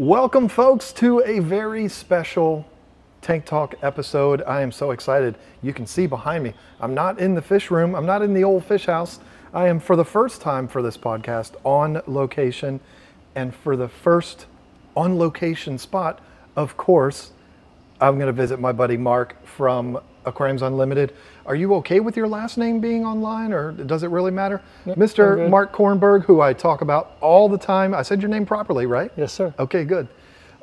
Welcome, folks, to a very special Tank Talk episode. I am so excited. You can see behind me, I'm not in the fish room, I'm not in the old fish house. I am, for the first time for this podcast, on location. And for the first on location spot, of course, I'm going to visit my buddy Mark from Aquariums Unlimited. Are you okay with your last name being online, or does it really matter? I'm Mr. Mark Kornberg, who I talk about all the time. I said your name properly, right? Yes, sir. Okay, good.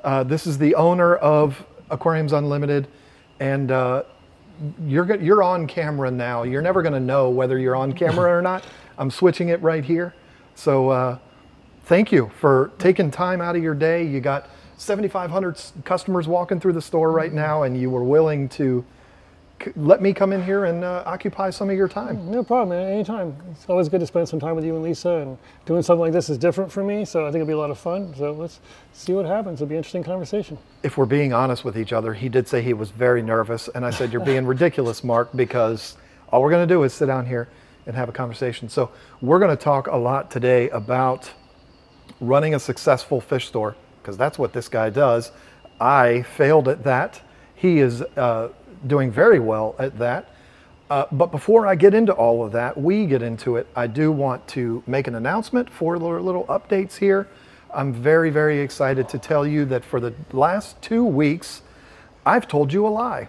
Uh, this is the owner of Aquariums Unlimited, and uh, you're you're on camera now. You're never going to know whether you're on camera or not. I'm switching it right here. So uh, thank you for taking time out of your day. You got 7,500 s- customers walking through the store right now, and you were willing to c- let me come in here and uh, occupy some of your time. No problem, man. Anytime. It's always good to spend some time with you and Lisa, and doing something like this is different for me, so I think it'll be a lot of fun. So let's see what happens. It'll be an interesting conversation. if we're being honest with each other, he did say he was very nervous. And I said, You're being ridiculous, Mark, because all we're going to do is sit down here and have a conversation. So, we're going to talk a lot today about running a successful fish store, because that's what this guy does. I failed at that. He is uh, doing very well at that. Uh, but before I get into all of that, we get into it, I do want to make an announcement for little, little updates here. I'm very, very excited to tell you that for the last two weeks, I've told you a lie,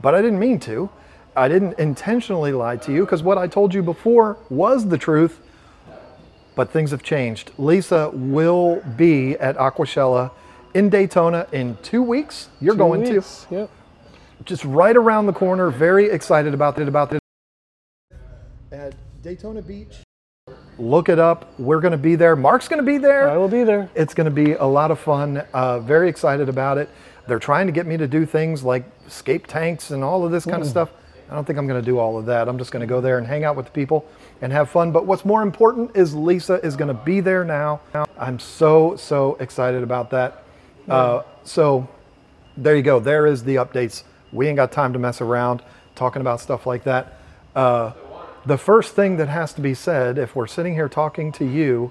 but I didn't mean to. I didn't intentionally lie to you because what I told you before was the truth, but things have changed. Lisa will be at Aquashella in Daytona in two weeks. You're Two going to. Yep. just right around the corner. Very excited about it. About it. At Daytona Beach. Look it up. We're going to be there. Mark's going to be there. I will be there. It's going to be a lot of fun. Uh, very excited about it. They're trying to get me to do things like escape tanks and all of this kind of stuff. I don't think I'm going to do all of that. I'm just going to go there and hang out with the people and have fun. But what's more important is Lisa is going to be there now. I'm so, so excited about that. Uh, so there you go. There is the updates. We ain't got time to mess around talking about stuff like that. Uh, the first thing that has to be said, if we're sitting here talking to you,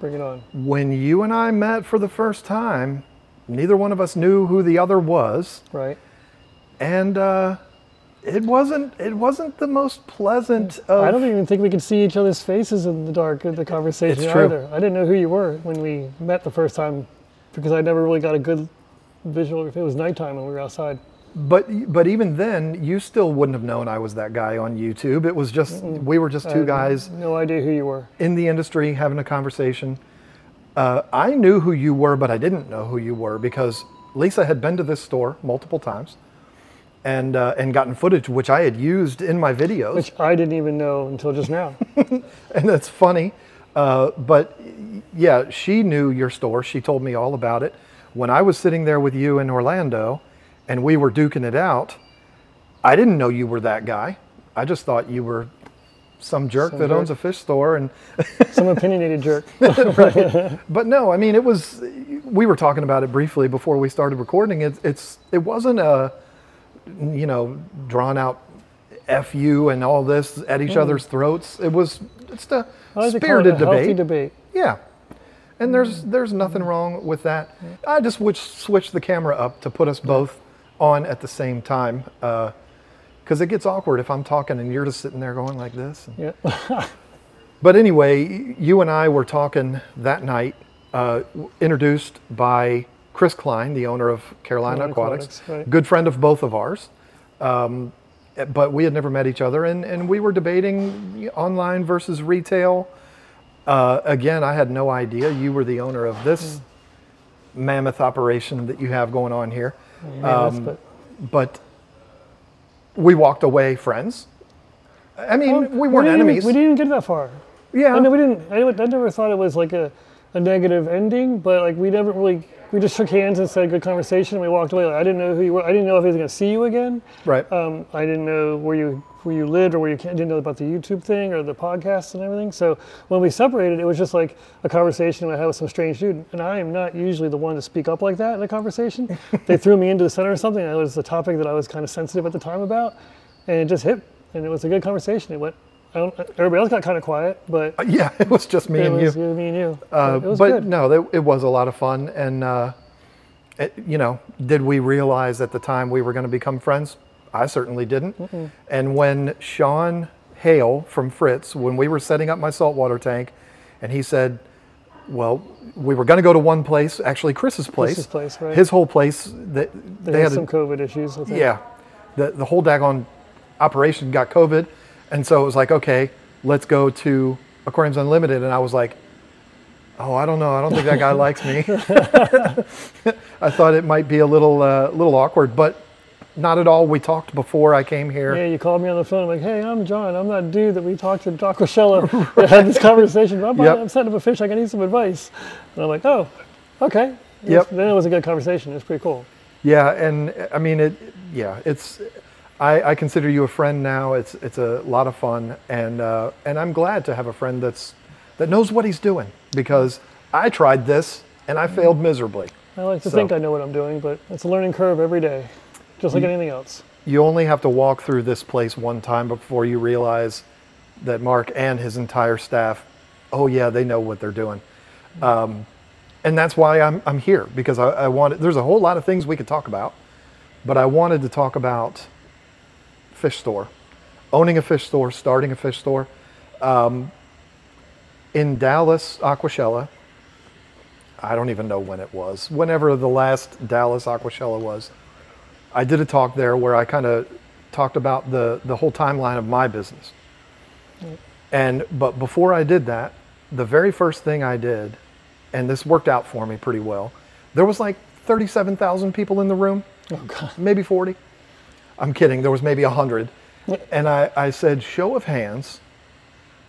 Bring it on. when you and I met for the first time, neither one of us knew who the other was, Right. and uh, it wasn't it wasn't the most pleasant. Of, I don't even think we could see each other's faces in the dark of the conversation It's true. either. I didn't know who you were when we met the first time because I never really got a good visual. If it was nighttime and we were outside. But but even then, you still wouldn't have known I was that guy on YouTube. It was just we were just two guys No idea who you were. in the industry having a conversation. Uh, I knew who you were, but I didn't know who you were because Lisa had been to this store multiple times, and uh, and gotten footage which I had used in my videos. Which I didn't even know until just now. and that's funny. Uh, but yeah, she knew your store. She told me all about it. When I was sitting there with you in Orlando and we were duking it out, I didn't know you were that guy. I just thought you were some jerk Some that jerk. owns a fish store. And Some opinionated jerk. but no, I mean it was. We were talking about it briefly before we started recording. It, it's it wasn't a you know drawn out fu and all this at each mm. other's throats. It was just a like to call it spirited a debate. debate. Yeah. And there's mm. there's nothing mm. wrong with that. I just switched the camera up to put us both on at the same time uh, because it gets awkward if I'm talking and you're just sitting there going like this. Yeah. But anyway, you and I were talking that night, uh, introduced by Chris Klein, the owner of Carolina Carolina Aquatics, Aquatics, right. good friend of both of ours. Um, but we had never met each other, and, and we were debating online versus retail. Uh, again, I had no idea you were the owner of this mammoth operation that you have going on here. Mammoth, Um, but- But we walked away friends. I mean, we weren't even- enemies. we didn't get that far. yeah. I know we didn't. I, I never thought it was like a, a negative ending, but like we never really. We just shook hands and said good conversation, and we walked away. Like, I didn't know who you were. I didn't know if he was going to see you again. Right. Um, I didn't know where you where you lived or where you ca- didn't know about the YouTube thing or the podcast and everything. So when we separated, it was just like a conversation I had with some strange dude. And I am not usually the one to speak up like that in a conversation. they threw me into the center or something. and It was the topic that I was kind of sensitive at the time about, and it just hit. And it was a good conversation. It went. I don't, everybody else got kind of quiet, but Yeah, it was just me it and was you. me and you. Uh, it was but good. no, it, it was a lot of fun. And, uh, it, you know, did we realize at the time we were going to become friends? I certainly didn't. And when Sean Hale from Fritz, when we were setting up my saltwater tank, and he said, well, we were going to go to one place, actually Chris's place. Chris's place, right. His whole place, they, They, they had had a- some COVID issues. Yeah, the the whole daggone operation got COVID, and so it was like, okay, let's go to Aquariums Unlimited, and I was like, oh, I don't know, I don't think that guy likes me. I thought it might be a little uh, little awkward, but not at all. We talked before I came here. Yeah, you called me on the phone. I'm like, hey, I'm John. I'm that dude that we talked to at Aquashella. We had this conversation. I'm, Yep. I'm setting up a fish. I can need some advice. And I'm like, oh, okay. Yep. then it was a good conversation. It was pretty cool. Yeah, and I mean it. Yeah, it's. I, I consider you a friend now. It's it's a lot of fun, and uh, and I'm glad to have a friend that's that knows what he's doing because I tried this and I failed miserably. I like to So- think I know what I'm doing, but it's a learning curve every day, just like anything else. You only have to walk through this place one time before you realize that Mark and his entire staff, oh yeah, they know what they're doing. Um, and that's why I'm, I'm here because I, I wanted, there's a whole lot of things we could talk about, but I wanted to talk about fish store, owning a fish store, starting a fish store. Um, in Dallas, Aquashella, I don't even know when it was, whenever the last Dallas Aquashella was. I did a talk there where I kind of talked about the, the whole timeline of my business. And but before I did that, the very first thing I did, and this worked out for me pretty well, there was like 37,000 people in the room, Oh, God. maybe 40. I'm kidding, there was maybe a 100. And I, I said, show of hands,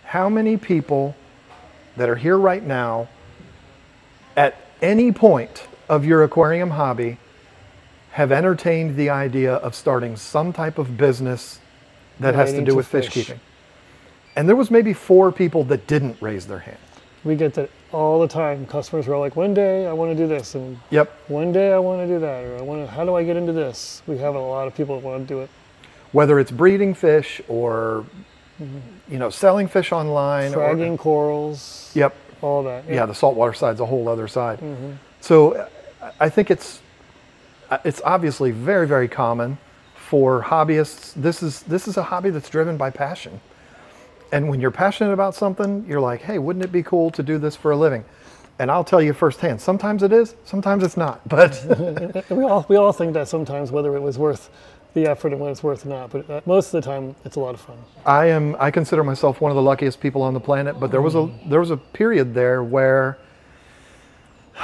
how many people that are here right now at any point of your aquarium hobby have entertained the idea of starting some type of business that has to Relating do to with fish, fish. keeping. And there was maybe four people that didn't raise their hand. We get that all the time. Customers are like, one day I want to do this, and Yep. one day I want to do that, or I want to, how do I get into this? We have a lot of people that want to do it. Whether it's breeding fish or you know, selling fish online or Fragging corals, Yep. all that. yeah, the saltwater side's a whole other side. So uh, I think it's uh, it's obviously very very common for hobbyists. This is this is a hobby that's driven by passion. And when you're passionate about something, you're like, "Hey, wouldn't it be cool to do this for a living?" And I'll tell you firsthand, sometimes it is, sometimes it's not. But we all we all think that sometimes whether it was worth the effort and when it's worth or not. But uh, most of the time, it's a lot of fun. I am I consider myself one of the luckiest people on the planet, but there was a there was a period there where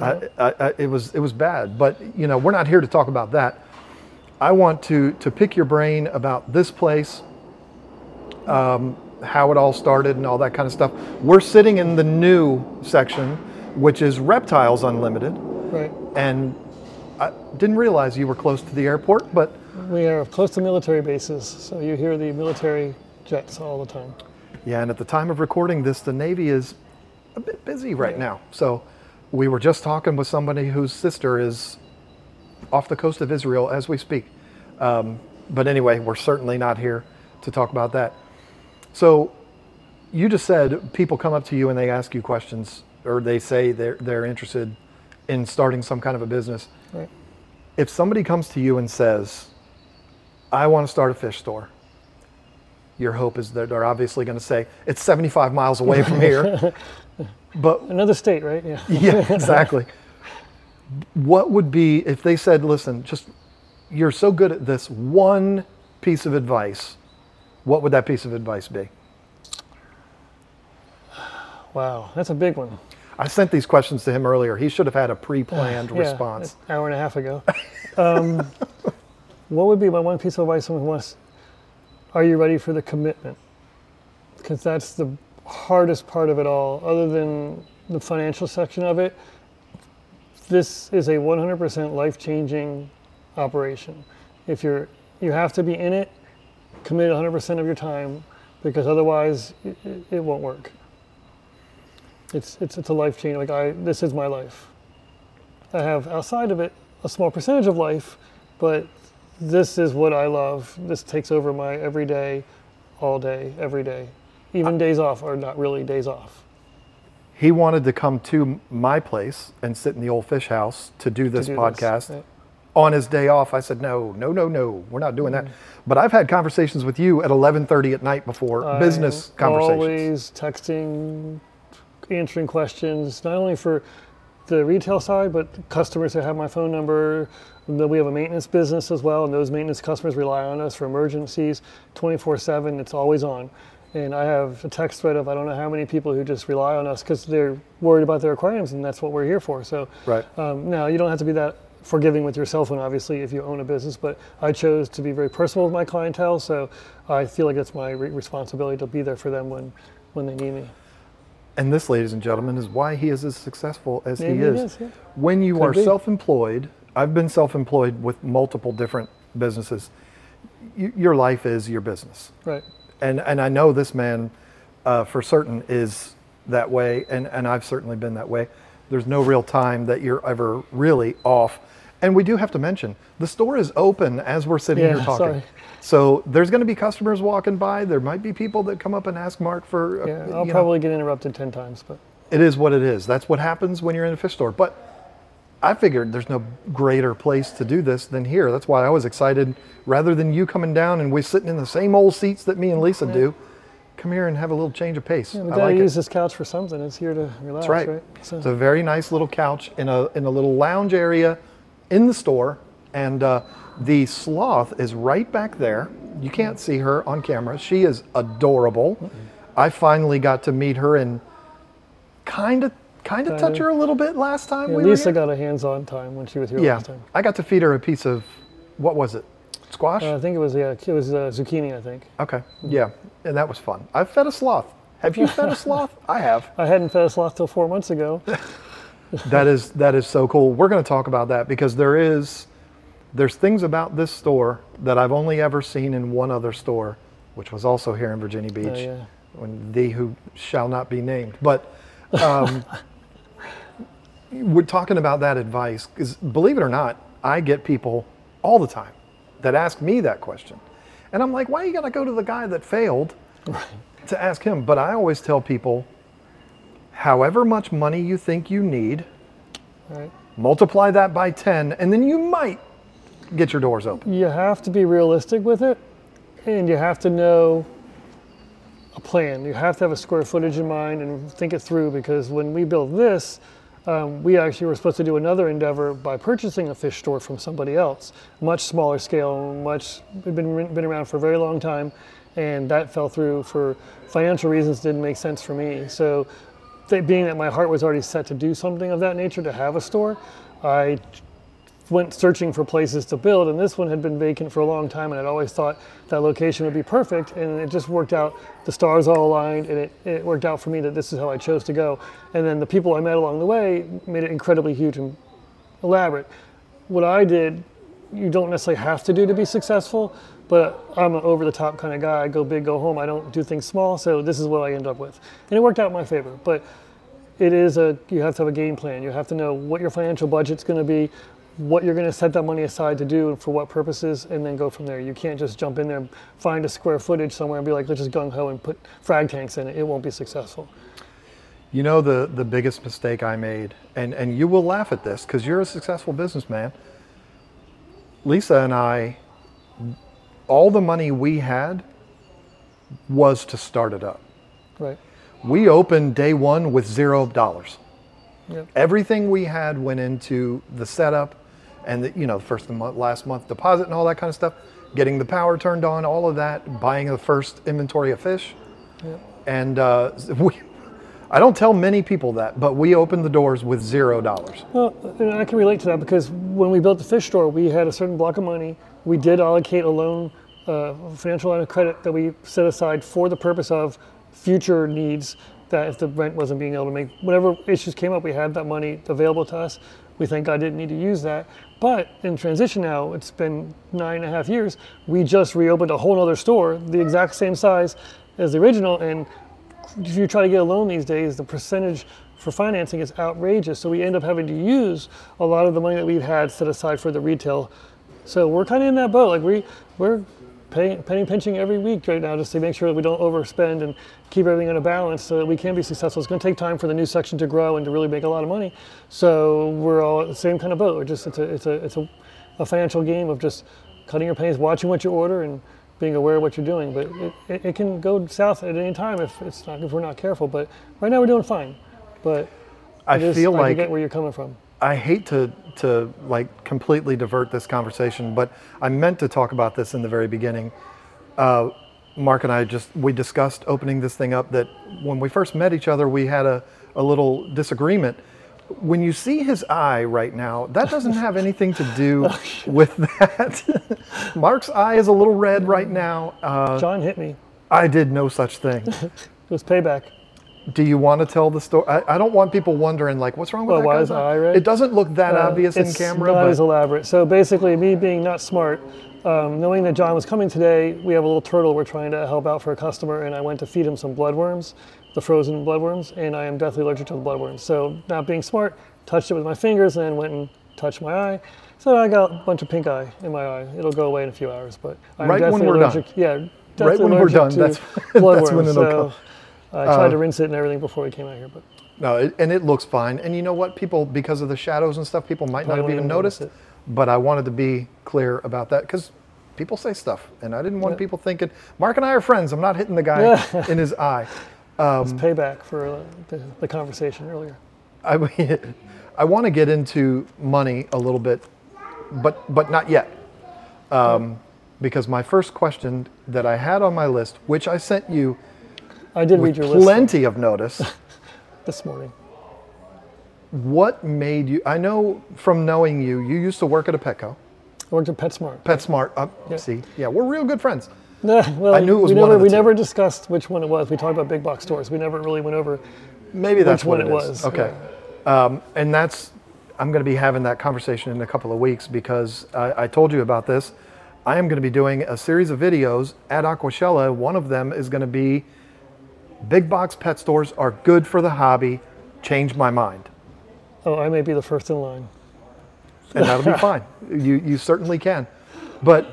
I, I, I, it was it was bad. But you know, we're not here to talk about that. I want to to pick your brain about this place, um, how it all started, and all that kind of stuff. We're sitting in the new section, which is Reptiles Unlimited, Right. and I didn't realize you were close to the airport, but We are close to military bases, so you hear the military jets all the time. Yeah, and at the time of recording this, the Navy is a bit busy right now. So we were just talking with somebody whose sister is off the coast of Israel as we speak. Um, but anyway, we're certainly not here to talk about that. So you just said people come up to you and they ask you questions or they say they're, they're interested in starting some kind of a business. Right. If somebody comes to you and says, I want to start a fish store, your hope is that they're obviously going to say, it's 75 miles away from here. but Another state, right? Yeah. yeah, exactly. What would be if they said, "Listen, just you're so good at this one piece of advice." What would that piece of advice be? Wow, that's a big one. I sent these questions to him earlier. He should have had a pre-planned Yeah, response. an hour and a half ago. um, what would be my one piece of advice someone wants? Are you ready for the commitment? Because that's the hardest part of it all. Other than the financial section of it, this is a 100% life-changing operation. If you're, you have to be in it, commit 100% of your time, because otherwise it, it, won't work. It's, it's, it's a life change. Like I, this is my life. I have outside of it a small percentage of life, but this is what I love. This takes over my everyday, all day, every day. Even days off are not really days off. He wanted to come to my place and sit in the old fish house to do this do this, podcast right. On his day off. I said, no, no, no, no, we're not doing Mm. that. But I've had conversations with you at 11:30 at night before business I'm conversations. Always texting, answering questions, not only for the retail side, but customers that have my phone number. We have a maintenance business as well, and those maintenance customers rely on us for emergencies 24 7. It's always on. And I have a text thread of I don't know how many people who just rely on us because they're worried about their aquariums, and that's what we're here for. So, Right. um, now you don't have to be that forgiving with your cell phone, obviously, if you own a business. But I chose to be very personal with my clientele, so I feel like it's my re- responsibility to be there for them when, when they need me. And this, ladies and gentlemen, is why he is as successful as Maybe he is. is, yeah. When you Could are be. self-employed, I've been self-employed with multiple different businesses. Y- your life is your business, Right. and and I know this man, uh, for certain, is that way, and and I've certainly been that way. There's no real time that you're ever really off. And we do have to mention the store is open as we're sitting Yeah, here talking. sorry. So there's going to be customers walking by. There might be people that come up and ask Mark for. uh, Yeah, I'll know, probably get interrupted 10 times, but it is what it is. That's what happens when you're in a fish store. But I figured there's no greater place to do this than here. That's why I was excited. Rather than you coming down and we sitting in the same old seats that me and Lisa do, come here and have a little change of pace. yeah, we I gotta like use it. this couch for something. It's here to relax, That's right. right? So, It's a very nice little couch in a in a little lounge area in the store, and uh, the sloth is right back there. You can't see her on camera. She is adorable. I finally got to meet her and kind of kind of touch her a little bit last time yeah, we Lisa got a hands-on time when she was here yeah, last time. I got to feed her a piece of what was it? Squash. Uh, I think it was yeah, it was uh, zucchini. I think okay. Yeah, and that was fun. I've fed a sloth. Have you fed a sloth? I have. I hadn't fed a sloth till four months ago. that is that is so cool. We're going to talk about that because there is there's things about this store that I've only ever seen in one other store, which was also here in Virginia Beach, Oh, yeah. when thee who shall not be named. But um, we're talking about that advice because believe it or not, I get people all the time that ask me that question, and I'm like, why you got to go to the guy that failed to ask him? But I always tell people, however much money you think you need Right. multiply that by 10 and then you might get your doors open You have to be realistic with it, and you have to know a plan. You have to have a square footage in mind and think it through because when we built this, um, we actually were supposed to do another endeavor by purchasing a fish store from somebody else, much smaller scale, much been been around for a very long time, and that fell through for financial reasons. Didn't make sense for me. So, being that my heart was already set to do something of that nature, to have a store, I went searching for places to build, and this one had been vacant for a long time, and I'd always thought that location would be perfect, and it just worked out. The stars all aligned, and it, it worked out for me that this is how I chose to go. And then the people I met along the way made it incredibly huge and elaborate. What I did, you don't necessarily have to do to be successful, but I'm an over the top kind of guy. I go big, go home. I don't do things small, so this is what I end up with. And it worked out in my favor. But it is a you have to have a game plan. You have to know what your financial budget's going to be, what you're going to set that money aside to do, and for what purposes, and then go from there. You can't just jump in there, and find a square footage somewhere, and be like, let's just gung ho and put frag tanks in it. It won't be successful. you know the the biggest mistake i made and and you will laugh at this because you're a successful businessman lisa and i all the money we had was to start it up Right. we opened day one with zero dollars Yep. everything we had went into the setup and the, you know the first month last month deposit and all that kind of stuff getting the power turned on all of that buying the first inventory of fish Yep. and uh, we i don't tell many people that but we opened the doors with zero dollars Well, and I can relate to that because when we built the fish store, we had a certain block of money. We did allocate a loan, uh, financial line of credit that we set aside for the purpose of future needs. That if the rent wasn't being able to make whatever issues came up, we had that money available to us. We thank God didn't need to use that. But in transition now, it's been nine and a half years. We just reopened a whole other store, the exact same size as the original, and if you try to get a loan these days, the percentage for financing is outrageous. So we end up having to use a lot of the money that we've had set aside for the retail. So we're kind of in that boat. Like we we're pay, penny pinching every week right now just to make sure that we don't overspend and keep everything in a balance so that we can be successful. It's going to take time for the new section to grow and to really make a lot of money. So we're all the same kind of boat. We're just it's a it's a it's a, a financial game of just cutting your pennies, watching what you order, and being aware of what you're doing. But it, it, it can go south at any time if it's not if we're not careful. But right now we're doing fine. But I is- feel I like get where you're coming from. I hate to to like completely divert this conversation, but I meant to talk about this in the very beginning. Uh, Mark and I just we discussed opening this thing up that when we first met each other, we had a, a little disagreement. When you see his eye right now, that doesn't have anything to do Oh, with that. Mark's eye is a little red right now. Uh, John hit me. I did no such thing. It was payback. Do you want to tell the story? I, I don't want people wondering like, what's wrong with Well, that why guy's is the eye? red? It doesn't look that Uh, obvious in camera. it's Not but as elaborate. So basically, me being not smart, um, knowing that John was coming today, we have a little turtle we're trying to help out for a customer, and I went to feed him some bloodworms, the frozen bloodworms, and I am deathly allergic to the bloodworms. So not being smart, touched it with my fingers, and then went and touched my eye. So I got a bunch of pink eye in my eye. It'll go away in a few hours, but I'm Right when deathly we're done. allergic. Yeah, deathly when we're done, to that's- that's when it'll so come. I tried to rinse it and everything before we came out here, but no, it, and it looks fine. And you know what? People, because of the shadows and stuff, people might not have even noticed. notice But I wanted to be clear about that because people say stuff, and I didn't want Yeah. people thinking Mark and I are friends. I'm not hitting the guy in his eye. it's payback for uh, the, the conversation earlier. I, I want to get into money a little bit, but but not yet. Um, because my first question that I had on my list, which I sent you I did read your list plenty of notice, this morning. what made you? I know from knowing you, you used to work at a Petco, I worked at PetSmart. PetSmart. Uh, Yeah. See, yeah, we're real good friends. No, well, I knew it was we one never, we two. never discussed which one it was. We talked about big box stores. We never really went over. Maybe that's Which what one it was, Okay. Um, and that's, I'm going to be having that conversation in a couple of weeks because I, I told you about this. I am going to be doing a series of videos at Aquashella. One of them is going to be big box pet stores are good for the hobby. Change my mind. Oh, I may be the first in line. And that'll be fine. You, you certainly can. But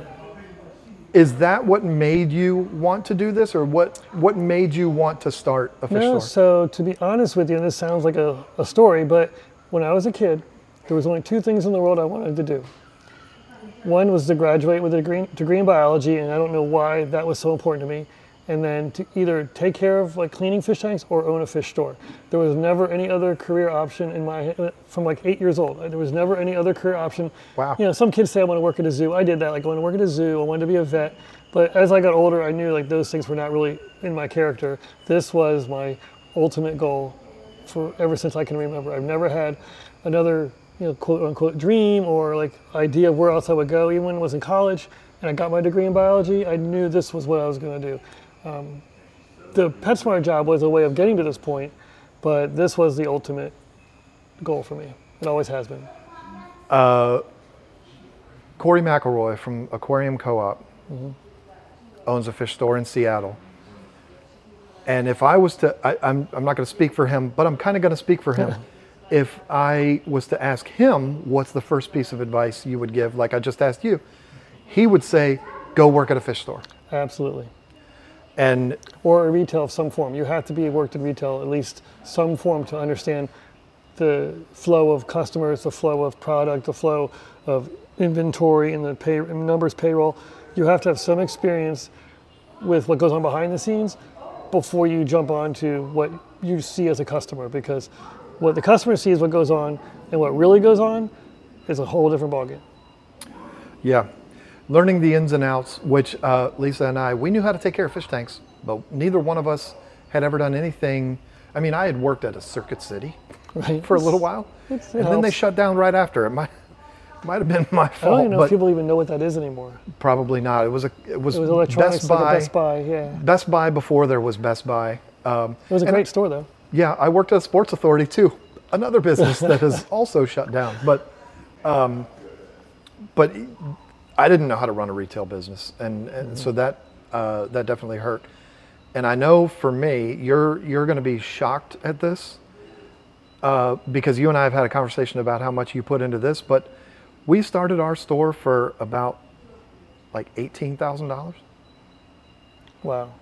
is that what made you want to do this or what, what made you want to start a fish No, store? so to be honest with you, and this sounds like a, a story, but when I was a kid, there was only two things in the world I wanted to do. One was to graduate with a degree, degree in biology, and I don't know why that was so important to me. And then to either take care of like cleaning fish tanks or own a fish store. There was never any other career option in my uh, from like eight years old. Uh, there was never any other career option. Wow. You know, some kids say I want to work at a zoo. I did that. Like I want to work at a zoo. I wanted to be a vet. But as I got older, I knew like those things were not really in my character. This was my ultimate goal for ever since I can remember. I've never had another, you know, quote unquote dream or like idea of where else I would go. Even when I was in college and I got my degree in biology, I knew this was what I was going to do. Um, the PetSmart job was a way of getting to this point, but this was the ultimate goal for me. It always has been. Cory McElroy from Aquarium Co-op owns a fish store in Seattle. And if I was to, I, I'm, I'm not going to speak for him, but I'm kind of going to speak for him. if I was to ask him, what's the first piece of advice you would give, like I just asked you, he would say, go work at a fish store. Absolutely. And or a retail of some form. You have to be worked in retail at least some form to understand the flow of customers, the flow of product, the flow of inventory, and the pay numbers payroll. You have to have some experience with what goes on behind the scenes before you jump on to what you see as a customer because what the customer sees what goes on and what really goes on is a whole different ballgame. yeah, learning the ins and outs, which uh, Lisa and I, we knew how to take care of fish tanks, but neither one of us had ever done anything. I mean, I had worked at a Circuit City Right? for a little while, and then they shut down right after. It might might have been my fault. I don't even know if people even know what that is anymore. probably not. It was a it was, It was Best like Buy. Best Buy, yeah. Best Buy before there was Best Buy. Um, It was a great store though. Yeah, I worked at a Sports Authority too, another business that has also shut down. But, um, but I didn't know how to run a retail business, and, and so that uh, that definitely hurt. And I know for me, you're you're going to be shocked at this uh, because you and I have had a conversation about how much you put into this. But we started our store for about like eighteen thousand dollars. Wow.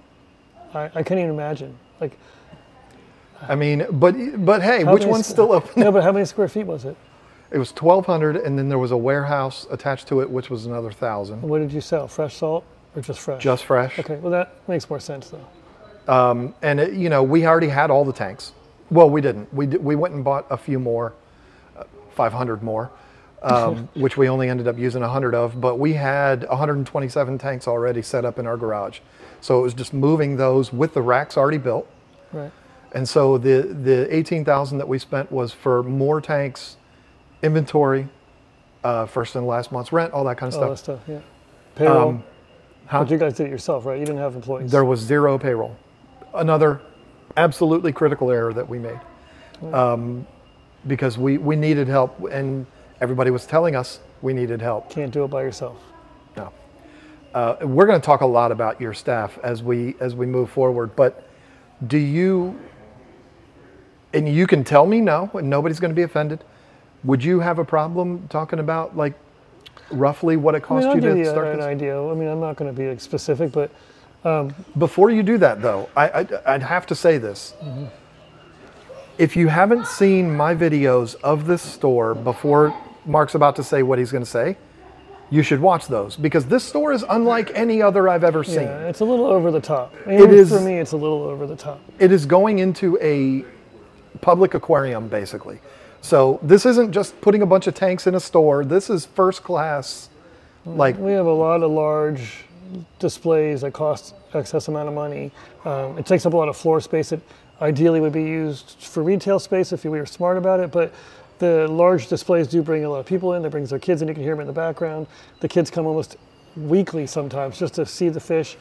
I, I can't even imagine. Like, I mean, but but hey, How which many one's still open? no, but how many square feet was it? It was 1,200, and then there was a warehouse attached to it, which was another thousand. What did you sell? Fresh salt or just fresh? Just fresh. Okay, well, that makes more sense though. And it, you know, we already had all the tanks. Well, we didn't. We d- we went and bought a few more, uh, 500 more, um, which we only ended up using 100 of. But we had 127 tanks already set up in our garage, so it was just moving those with the racks already built. Right. And so the the 18,000 that we spent was for more tanks, inventory, uh, first and last month's rent, all that kind of All that stuff. stuff, yeah. Payroll. Um, huh? But you guys did it yourself, right? You didn't have employees. There was zero payroll. Another absolutely critical error that we made. Um, because we, we needed help and everybody was telling us we needed help. Can't do it by yourself. No. Uh, we're going to talk a lot about your staff as we as we move forward, but do you and you can tell me no, and nobody's going to be offended. Would you have a problem talking about like roughly what it I mean, cost I'll you to start an this? idea. I mean, I'm not going to be like, specific, but um, Before you do that, though, I, I, I'd have to say this. If you haven't seen my videos of this store before Mark's about to say what he's going to say, you should watch those because this store is unlike any other I've ever seen. yeah, it's a little over the top. Even is- for me. It's a little over the top. It is going into a public aquarium, basically. So this isn't just putting a bunch of tanks in a store. This is first class. Like, We have a lot of large displays that cost excess amount of money. Um, it takes up a lot of floor space that ideally would be used for retail space if we were smart about it. But the large displays do bring a lot of people in. They brings their kids in. You can hear them in the background. The kids come almost weekly sometimes just to see the fish.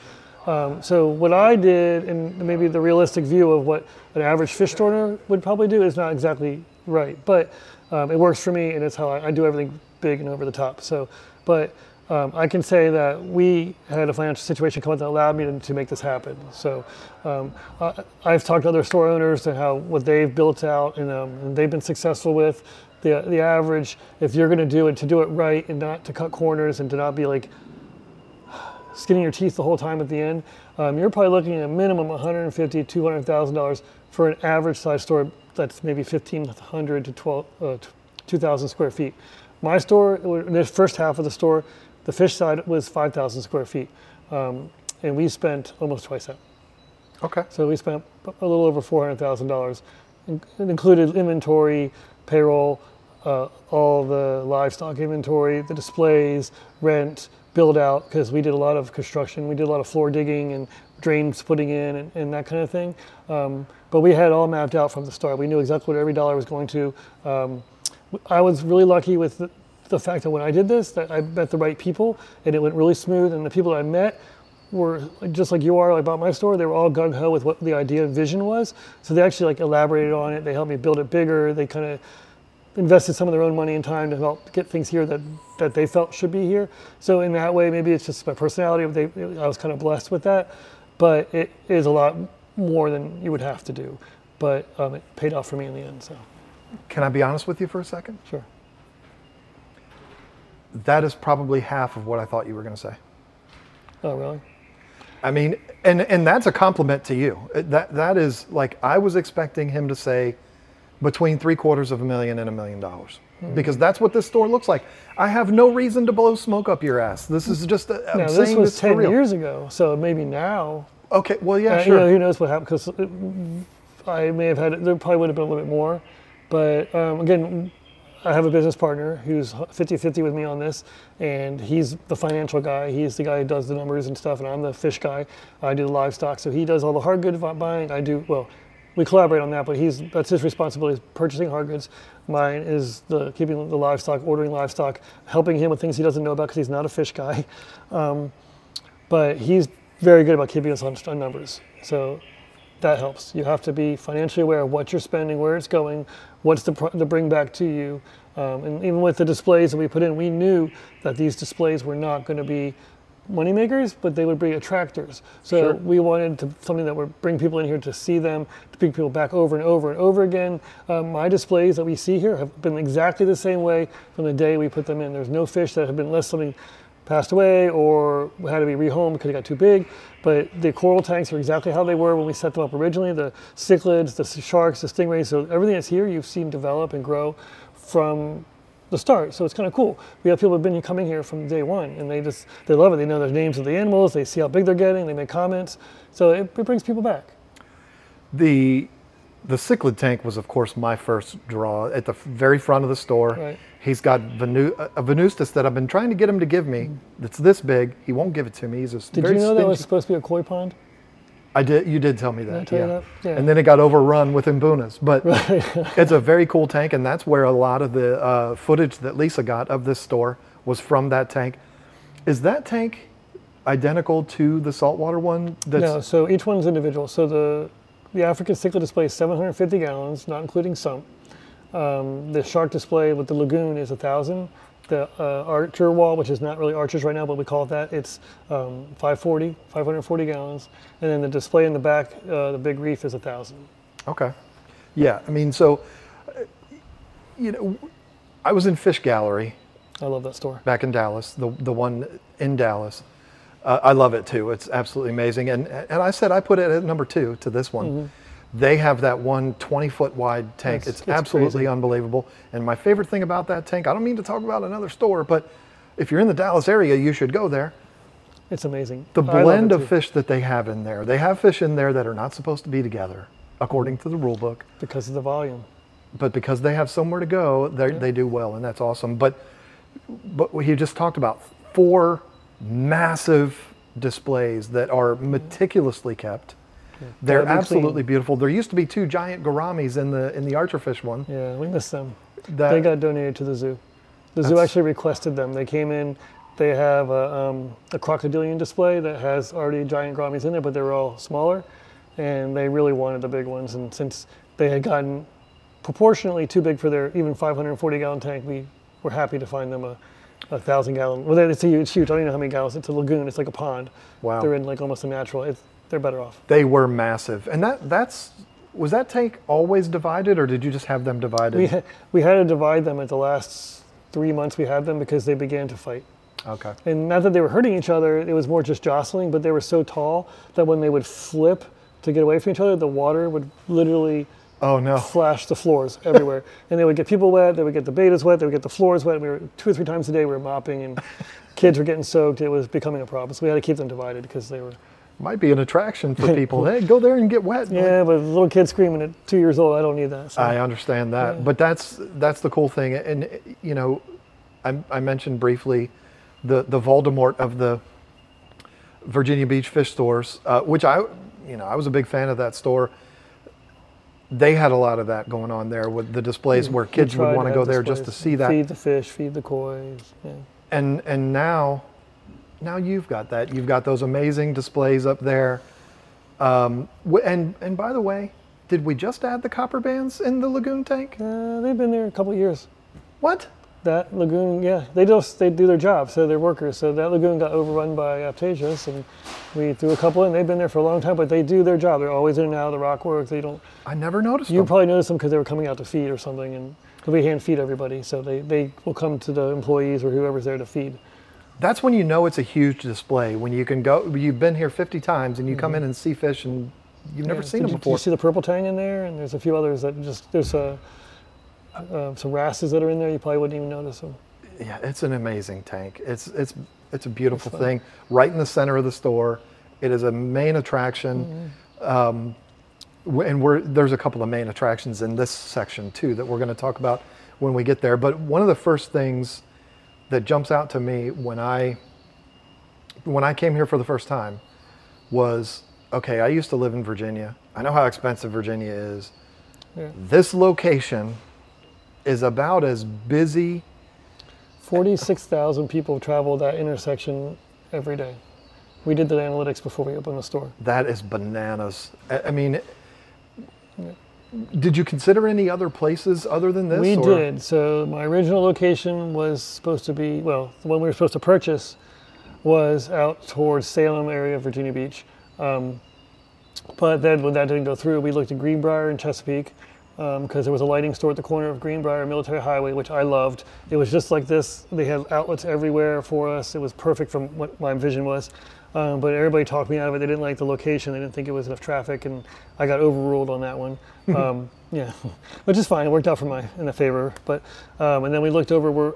Um, so what I did, and maybe the realistic view of what an average fish store owner would probably do, is not exactly right, but um, it works for me, and it's how I, I do everything big and over the top. So, but um, I can say that we had a financial situation come up that allowed me to, to make this happen. So, um, I, I've talked to other store owners and how what they've built out and, um, and they've been successful with. The, the average, if you're going to do it, to do it right and not to cut corners and to not be like skinning your teeth the whole time at the end, um, you're probably looking at a minimum $150, 200,000 dollars for an average size store that's maybe 1,500 to 12, uh, 2,000 square feet. My store, the first half of the store, the fish side was 5,000 square feet, um, and we spent almost twice that. okay. So we spent a little over four hundred thousand dollars. It included inventory, payroll, uh, all the livestock inventory, the displays, rent, build out, because we did a lot of construction. We did a lot of floor digging and drains putting in and, and that kind of thing. Um, but we had all mapped out from the start. We knew exactly what every dollar was going to. Um, I was really lucky with the, the fact that when I did this, that I met the right people and it went really smooth. And the people that I met were just like you are about my store. They were all gung ho with what the idea and vision was. So they actually like elaborated on it. They helped me build it bigger. They kind of invested some of their own money and time to help get things here that, that they felt should be here. So in that way, maybe it's just my personality. They, I was kind of blessed with that, but it is a lot more than you would have to do. But um, it paid off for me in the end. So Can I be honest with you for a second? sure. That is probably half of what I thought you were going to say. Oh really? I mean, and and that's a compliment to you. That that is like I was expecting him to say between three quarters of a million and a million dollars Hmm. because that's what this store looks like. I have no reason to blow smoke up your ass. This is just a, I'm Now this was this ten years ago, so maybe now Okay, well yeah, Uh, sure. You know, who knows what happened? Because I may have had there probably would have been a little bit more, but um, again, I have a business partner who's 50-50 with me on this, and he's the financial guy. He's the guy who does the numbers and stuff, and I'm the fish guy. I do the livestock, so he does all the hard good buying. I do well. We collaborate on that, but he's that's his responsibility is purchasing hard goods. Mine is the keeping the livestock, ordering livestock, helping him with things he doesn't know about because he's not a fish guy. Um, but he's very good about keeping us on, on numbers. So that helps. You have to be financially aware of what you're spending, where it's going, what's the, pr- the bring back to you. Um, and even with the displays that we put in, we knew that these displays were not going to be moneymakers, but they would be attractors. So Sure. we wanted to, something that would bring people in here to see them, to bring people back over and over and over again. Um, my displays that we see here have been exactly the same way from the day we put them in. There's no fish that have been less something passed away or had to be rehomed because it got too big. But the coral tanks are exactly how they were when we set them up originally. The cichlids, the sharks, the stingrays, so everything that's here you've seen develop and grow from the start. So it's kind of cool. We have people who've been coming here from day one, and they just they love it. They know the names of the animals. They see how big they're getting. They make comments. So it, it brings people back. The the cichlid tank was, of course, my first draw at the very front of the store. Right. He's got Venu- a Venustus that I've been trying to get him to give me. That's this big. He won't give it to me. He's a Did very you know that stingy. was supposed to be a koi pond? I did. You did tell me that. Tell yeah. that? Yeah. And then it got overrun with mbunas. But it's a very cool tank, and that's where a lot of the uh, footage that Lisa got of this store was from that tank. Is that tank identical to the saltwater one? That's No, so each one's individual. So the the African cichlid display is 750 gallons, not including sump. Um, the shark display with the lagoon is 1,000. The uh, archer wall, which is not really archers right now, but we call it that, it's um, 540, 540 gallons. And then the display in the back, uh, the big reef, is 1,000. Okay. Yeah, I mean, so, uh, you know, I was in Fish Gallery I love that store. back in Dallas, the, the one in Dallas. Uh, I love it too. It's absolutely amazing. And, and I said I put it at number two to this one. They have that one 20 foot wide tank. It's, absolutely crazy. unbelievable. And my favorite thing about that tank, I don't mean to talk about another store, but if you're in the Dallas area, you should go there. It's amazing. The blend of fish that they have in there, they have fish in there that are not supposed to be together, according to the rule book. Because of the volume. but because they have somewhere to go, they they do well, and that's awesome. But but he just talked about four massive displays that are meticulously kept. They're Gotta absolutely clean. beautiful. There used to be two giant gouramis in the in the archerfish one. Yeah, we miss them. That they got donated to the zoo. The zoo actually requested them. They came in. They have a, um, a crocodilian display that has already giant gouramis in there, but they were all smaller, and they really wanted the big ones. And since they had gotten proportionately too big for their even 540 gallon tank, we were happy to find them a, a thousand gallon. Well, it's huge, huge. I don't even know how many gallons. It's a lagoon. It's like a pond. Wow. They're in like almost a natural. It's, they're better off. they were massive, and that that's was that tank always divided, or did you just have them divided? We, ha- we had to divide them at the last three months we had them because they began to fight. okay. And not that they were hurting each other, it was more just jostling, but they were so tall that when they would flip to get away from each other, the water would literally Oh no. flash the floors everywhere. and they would get people wet, they would get the bettas wet, they would get the floors wet. We were two or three times a day we were mopping and kids were getting soaked. It was becoming a problem. So we had to keep them divided because they were Might be an attraction for people. hey, go there and get wet. Yeah, but little kids screaming at two years old, I don't need that. So. I understand that, but that's that's the cool thing. And you know, I, I mentioned briefly the the Voldemort of the Virginia Beach fish stores, uh, which I you know I was a big fan of that store. They had a lot of that going on there with the displays where kids would want to go there just to see that. Feed the fish, feed the koi. Yeah. And and now, now you've got that. You've got those amazing displays up there. Um, and and by the way, did we just add the copper bands in the lagoon tank? Uh, they've been there a couple of years. What? That lagoon, yeah, they just they do their job, so they're workers. So that lagoon got overrun by Aiptasias, and we threw a couple in. They've been there for a long time, but they do their job. They're always in and out of the rock work. They don't. I never noticed them. You them. probably noticed them because they were coming out to feed or something, and 'cause we hand feed everybody, so they they will come to the employees or whoever's there to feed. That's when you know it's a huge display. When you can go, you've been here 50 times and you come mm-hmm. in and see fish and you've never Yeah. seen Did them you, before. you see the purple tang in there? And there's a few others that just there's a. Uh, some wrasses that are in there, you probably wouldn't even notice them. Yeah, it's an amazing tank. It's it's it's a beautiful thing. Right in the center of the store. It is a main attraction. Um, and we're, there's a couple of main attractions in this section too that we're going to talk about when we get there. But one of the first things that jumps out to me when I when I came here for the first time was okay. I used to live in Virginia. I know how expensive Virginia is. Yeah. This location is about as busy 46,000 people travel that intersection every day. We did the analytics before we opened the store. That is bananas. I mean, did you consider any other places other than this? we or- did. So my original location was supposed to be, well, the one we were supposed to purchase was out towards Salem area, of Virginia Beach. Um, but then when that didn't go through, we looked at Greenbrier and Chesapeake. Because there was a lighting store at the corner of Greenbrier Military Highway, which I loved. It was just like this. They had outlets everywhere for us. It was perfect from what my vision was. Um, but everybody talked me out of it. They didn't like the location. They didn't think it was enough traffic, and I got overruled on that one. um, yeah, which is fine. It worked out for my in the favor. But um, and then we looked over where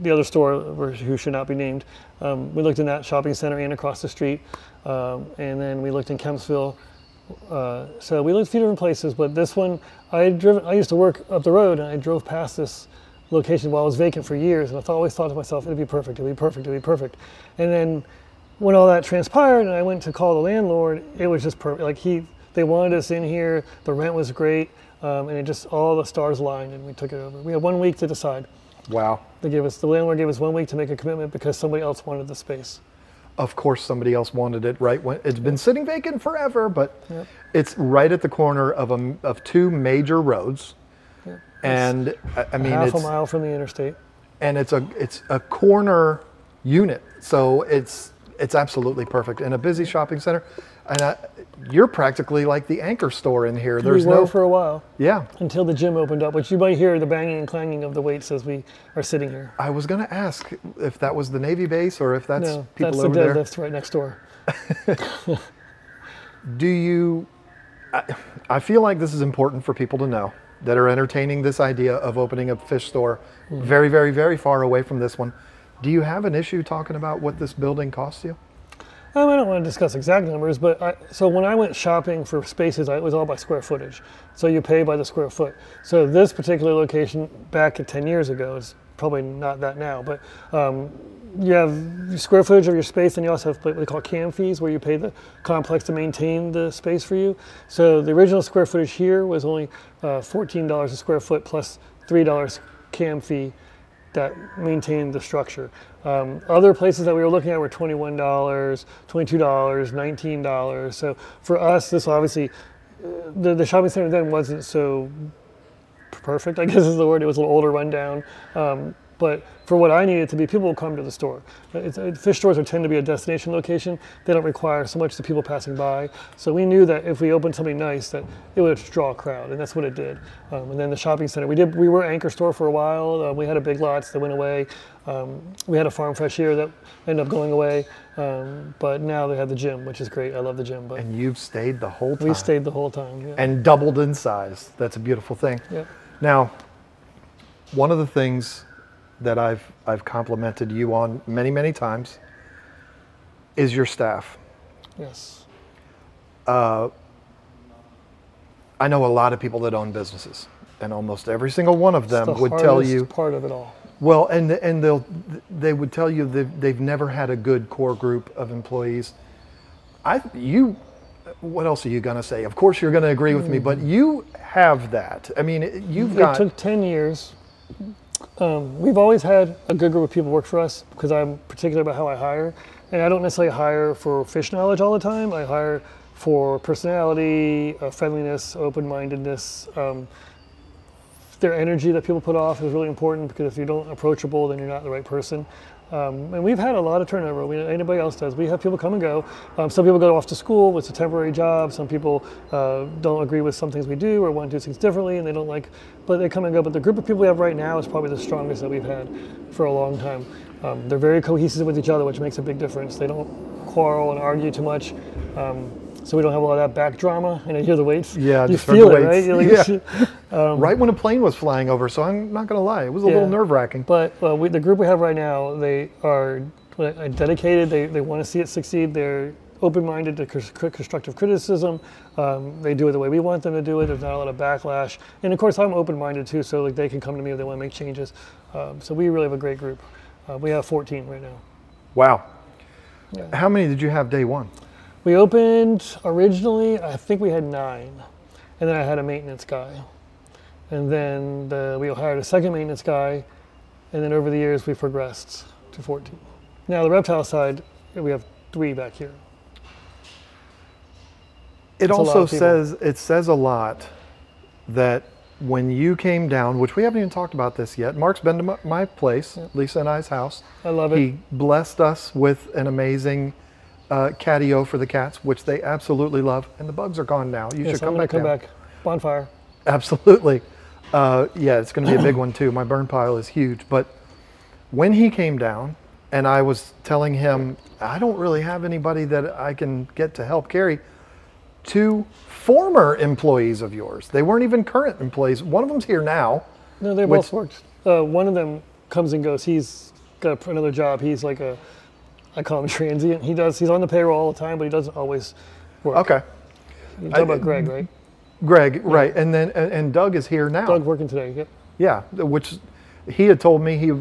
the other store, who should not be named. Um, we looked in that shopping center and across the street, um, and then we looked in Kempsville. Uh, so we looked a few different places, but this one, I had driven. I used to work up the road, and I drove past this location while it was vacant for years, and I always thought to myself, it'd be perfect, it'd be perfect, it'd be perfect. And then when all that transpired, and I went to call the landlord, it was just perfect. Like he, they wanted us in here. The rent was great, um, and it just all the stars aligned, and we took it over. We had one week to decide. Wow. They gave us the landlord gave us one week to make a commitment because somebody else wanted the space. Of course, somebody else wanted it right? When it's been sitting vacant forever, but Yep. it's right at the corner of a, of two major roads, Yep. and I, I mean half it's a mile from the interstate. and it's a it's a corner unit, so it's it's absolutely perfect. In a busy shopping center, and I, you're practically like the anchor store in here. There's we were no for a while yeah. until the gym opened up, which you might hear the banging and clanging of the weights as we are sitting here. I was going to ask if that was the Navy base or if that's no, people that's the over there. deadlifts right next door. Do you? I, I feel like this is important for people to know that are entertaining this idea of opening a fish store hmm. very, very, very far away from this one. Do you have an issue talking about what this building costs you? Um, I don't want to discuss exact numbers, but I, so when I went shopping for spaces, I, it was all by square footage. So you pay by the square foot. So this particular location back at 10 years ago is probably not that now, but um, you have square footage of your space, and you also have what they call cam fees, where you pay the complex to maintain the space for you. So the original square footage here was only uh, $14 a square foot plus $3 cam fee that maintained the structure. Um, other places that we were looking at were $21, $22, $19. So for us, this obviously, uh, the, the shopping center then wasn't so perfect, I guess is the word. It was a little older, rundown. Um, but for what I needed to be, people will come to the store. It's, it, fish stores are, tend to be a destination location. They don't require so much the people passing by. So we knew that if we opened something nice, that it would draw a crowd, and that's what it did. Um, and then the shopping center, we did. We were anchor store for a while. Uh, we had a big lots that went away. Um, we had a farm fresh here that ended up going away. Um, but now they have the gym, which is great. I love the gym. But And you've stayed the whole time we stayed the whole time. Yeah. and doubled in size. That's a beautiful thing. Yep. Now, one of the things that I've I've complimented you on many many times is your staff. Yes. Uh, I know a lot of people that own businesses, and almost every single one of them the would tell you part of it all. well, and and they'll they would tell you that they've never had a good core group of employees. I you, what else are you gonna say? Of course you're gonna agree with me, hmm. but you have that. I mean, you've it got took 10 years. Um, we've always had a good group of people work for us because I'm particular about how I hire. And I don't necessarily hire for fish knowledge all the time. I hire for personality, uh, friendliness, open mindedness. Um, their energy that people put off is really important because if you don't approachable, then you're not the right person. Um, and we've had a lot of turnover. We, anybody else does. We have people come and go. Um, some people go off to school. It's a temporary job. Some people uh, don't agree with some things we do or want to do things differently, and they don't like. But they come and go. But the group of people we have right now is probably the strongest that we've had for a long time. Um, they're very cohesive with each other, which makes a big difference. They don't quarrel and argue too much. Um, so we don't have a lot of that back drama. And I hear the weights. Yeah, you just feel the it, right? weights. You're like, Yeah. right when a plane was flying over. So I'm not gonna lie, it was a little nerve wracking. But uh, we, the group we have right now, they are uh, dedicated. They, they want to see it succeed. They're open-minded to constructive criticism. Um, they do it the way we want them to do it. There's not a lot of backlash. And of course, I'm open-minded too, so like they can come to me if they want to make changes. Um, so we really have a great group. Uh, we have 14 right now. Wow. Yeah. How many did you have day one? We opened originally, I think we had nine, and then I had a maintenance guy, and then the, we hired a second maintenance guy, and then over the years we've progressed to 14. Now the reptile side, we have three back here. It lot also says it says a lot that when you came down, which we haven't even talked about this yet. Mark's been to my, my place, Lisa and I's house. I love it. He blessed us with an amazing uh, catio for the cats, which they absolutely love. And the bugs are gone now. You yes, should I'm come gonna back. come down. back. Bonfire. Absolutely. Uh, yeah, it's going to be a big one too. My burn pile is huge. But when he came down, and I was telling him, I don't really have anybody that I can get to help carry. Two former employees of yours. They weren't even current employees. One of them's here now. No, they both worked. Uh, one of them comes and goes. He's got another job. He's like a, I call him transient. He does. He's on the payroll all the time, but he doesn't always work. Okay. You're talking I- about Greg, right? Greg, right. And then and, and Doug is here now. Doug working today. Yep. Yeah, which he had told me he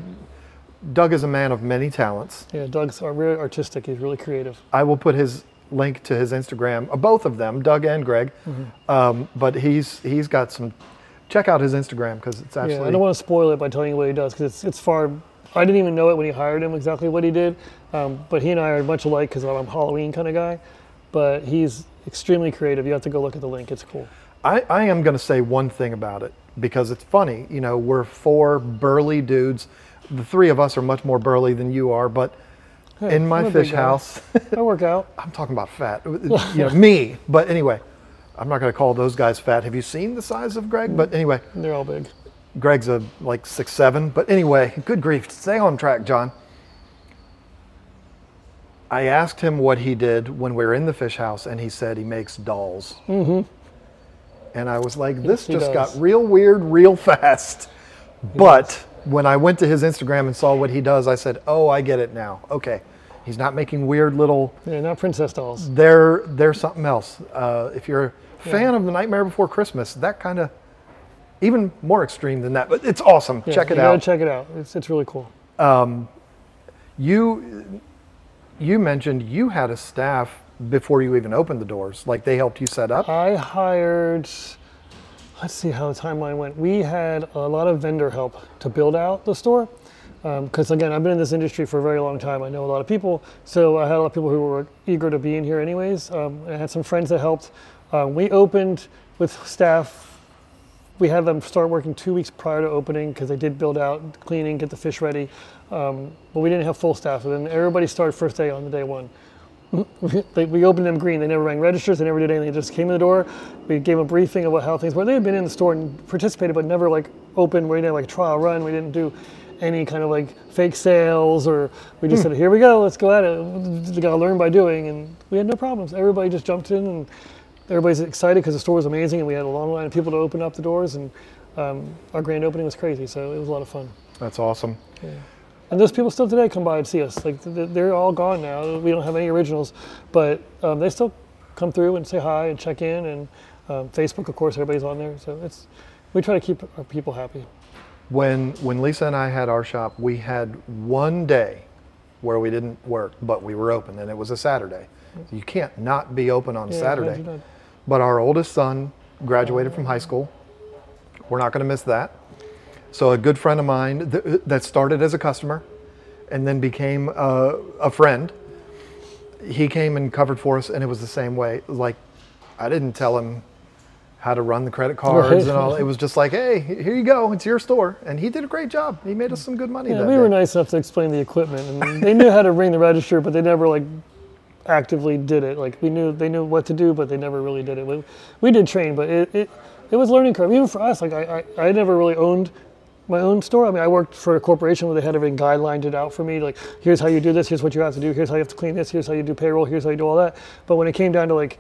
Doug is a man of many talents. Yeah, Doug's really artistic. He's really creative. I will put his link to his Instagram, uh, both of them, Doug and Greg. Mm-hmm. Um, but he's he's got some. Check out his Instagram because it's actually. Yeah, I don't want to spoil it by telling you what he does because it's it's far. I didn't even know it when he hired him exactly what he did, um, but he and I are much alike because I'm a Halloween kind of guy. But he's extremely creative. You have to go look at the link. It's cool. I, I am going to say one thing about it because it's funny. You know, we're four burly dudes. The three of us are much more burly than you are, but Hey, in my I'm a big fish house, I work out. I'm talking about fat. You know, me. But anyway, I'm not going to call those guys fat. Have you seen the size of Greg? But anyway, They're all big. Greg's a like six seven. But anyway, good grief. Stay on track, John. I asked him what he did when we were in the fish house, and he said he makes dolls. Mm-hmm. And I was like, this just does. got real weird real fast. He But when I went to his Instagram and saw what he does, I said, oh, I get it now. Okay. He's not making weird little Yeah, not princess dolls. they're they're something else. Uh, if you're a fan of the Nightmare Before Christmas, that kind of even more extreme than that, but it's awesome. Yeah, check it you out. Check it out. It's it's really cool. Um, you you mentioned you had a staff before you even opened the doors, like they helped you set up. I hired. Let's see how the timeline went. We had a lot of vendor help to build out the store. Because again, I've been in this industry for a very long time. I know a lot of people, so I had a lot of people who were eager to be in here, anyways. Um, I had some friends that helped. Um, we opened with staff. We had them start working two weeks prior to opening because they did build out, cleaning, get the fish ready. Um, but we didn't have full staff. And then everybody started first day on the day one. they, we opened them green. They never rang registers. They never did anything. They just came in the door. We gave them a briefing of what, how things were. They had been in the store and participated, but never like open. We didn't have like a trial run. We didn't do any kind of like fake sales or we just said, here we go, let's go at it. We got to learn by doing. And we had no problems. Everybody just jumped in and everybody's excited because the store was amazing and we had a long line of people to open up the doors and um, our grand opening was crazy. So it was a lot of fun. That's awesome. Yeah. And those people still today come by and see us. Like they're all gone now. We don't have any originals, but um, they still come through and say hi and check in. And um, Facebook, of course, everybody's on there. So it's we try to keep our people happy. When when Lisa and I had our shop, we had one day where we didn't work, but we were open, and it was a Saturday. You can't not be open on Yeah, Saturday. How'd you know? But our oldest son graduated from high school. We're not going to miss that. So a good friend of mine th- that started as a customer and then became a, a friend, he came and covered for us, and it was the same way. Like I didn't tell him how to run the credit cards and all. It was just like, hey, here you go, it's your store, and he did a great job. He made us some good money. Yeah, we were nice enough to explain the equipment, and they knew how to ring the register, but they never like actively did it. Like we knew they knew what to do, but they never really did it. We, we did train, but it, it it was learning curve even for us. Like I, I I never really owned my own store. I mean, I worked for a corporation where they had everything guidelined it out for me. Like here's how you do this. Here's what you have to do. Here's how you have to clean this. Here's how you do payroll. Here's how you do all that. But when it came down to like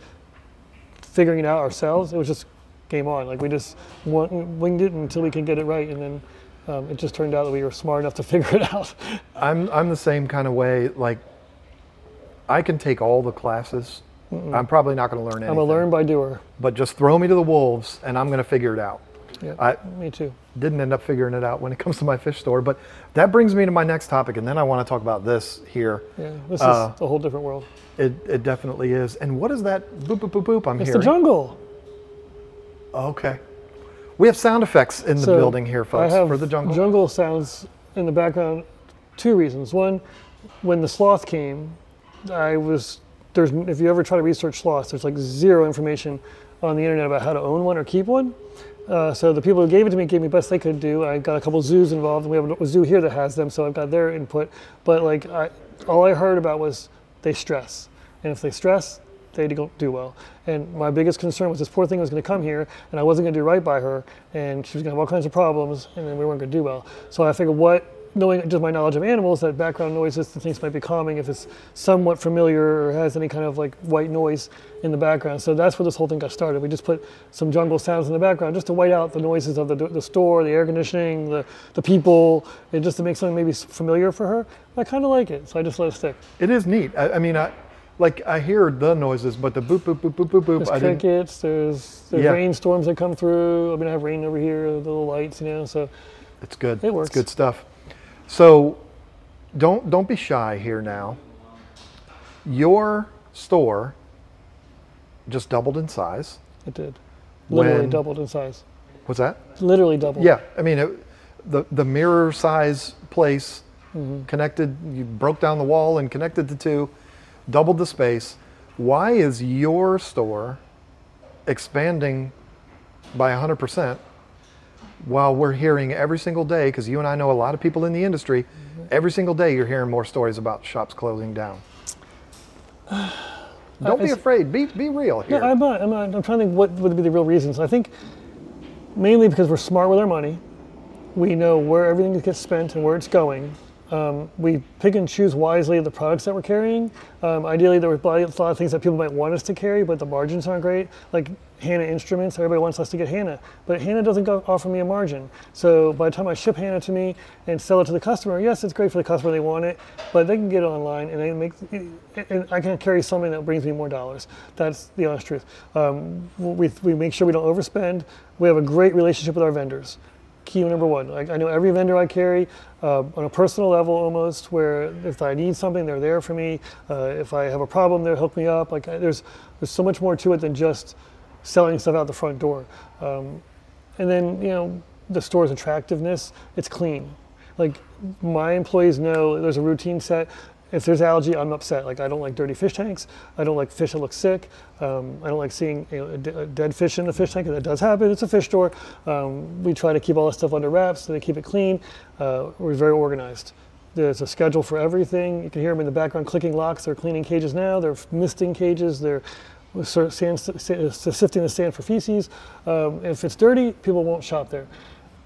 figuring it out ourselves, it was just game on. Like we just winged it until we could get it right, and then. Um, it just turned out that we were smart enough to figure it out. I'm I'm the same kind of way. Like I can take all the classes. I'm probably not going to learn anything. I'm a learn by doer. but just throw me to the wolves and I'm going to figure it out. Yeah, I me too. didn't end up figuring it out when it comes to my fish store, but that brings me to my next topic, and then I want to talk about this here. Yeah, this Uh, is a whole different world. It, it definitely is. And what is that boop boop boop boop I'm It's hearing? the jungle. Okay. We have sound effects in the So, building here, folks, for the jungle. Jungle sounds in the background. Two reasons. One, when the sloth came, I was there's if you ever try to research sloths, there's like zero information on the internet about how to own one or keep one. Uh, so the people who gave it to me gave me best they could do. I got a couple zoos involved, and we have a zoo here that has them, so I've got their input. But like, I, all I heard about was they stress, and if they stress, they don't do well. And my biggest concern was this poor thing was going to come here, and I wasn't going to do right by her, and she was going to have all kinds of problems, and then we weren't going to do well. So I figured, what knowing just my knowledge of animals, that background noises and things might be calming if it's somewhat familiar or has any kind of like white noise in the background. So that's where this whole thing got started. We just put some jungle sounds in the background just to white out the noises of the, the store, the air conditioning, the, the people, and just to make something maybe familiar for her. I kind of like it, so I just let it stick. It is neat. I, I mean, I like I hear the noises, but the boop boop boop boop boop boop. There's I crickets, there's, there's Yeah. rainstorms that come through. I mean, I have rain over here, the little lights, you know, so It's good. It works. It's good stuff. So don't don't be shy here now. Your store just doubled in size. it did. Literally When- doubled in size. What's that? Literally doubled. Yeah, I mean it, the the mirror size place Mm-hmm. connected. You broke down the wall and connected the two, doubled the space. Why is your store expanding by 100% while we're hearing every single day, because you and I know a lot of people in the industry, Mm-hmm. every single day you're hearing more stories about shops closing down. Don't be afraid. Be, be real here. No, I'm not, I'm not. I'm trying to think what would be the real reasons. I think mainly because we're smart with our money. We know where everything gets spent and where it's going. Um, we pick and choose wisely the products that we're carrying. Um, ideally, there were a lot of things that people might want us to carry, but the margins aren't great. Like Hanna Instruments, everybody wants us to get Hanna, but Hanna doesn't go, offer me a margin. So by the time I ship Hanna to me and sell it to the customer, yes, it's great for the customer; they want it, but they can get it online and they make, and I can carry something that brings me more dollars. That's the honest truth. Um, we, we make sure we don't overspend. We have a great relationship with our vendors key number one. I, I know every vendor I carry uh, on a personal level almost, where if I need something, they're there for me. Uh, if I have a problem, they'll hook me up. Like there's there's so much more to it than just selling stuff out the front door. Um, and then you know the store's attractiveness. It's clean. Like my employees know there's a routine set. If there's algae, I'm upset. Like I don't like dirty fish tanks. I don't like fish that look sick. Um, I don't like seeing dead fish in the fish tank. That does happen. It's a fish store. Um, we try to keep all this stuff under wraps so they keep it clean. Uh, we're very organized. There's a schedule for everything. You can hear them in the background clicking locks. They're cleaning cages now. They're misting cages. They're sort of sand, sa- sifting the sand for feces. Um, if it's dirty, people won't shop there.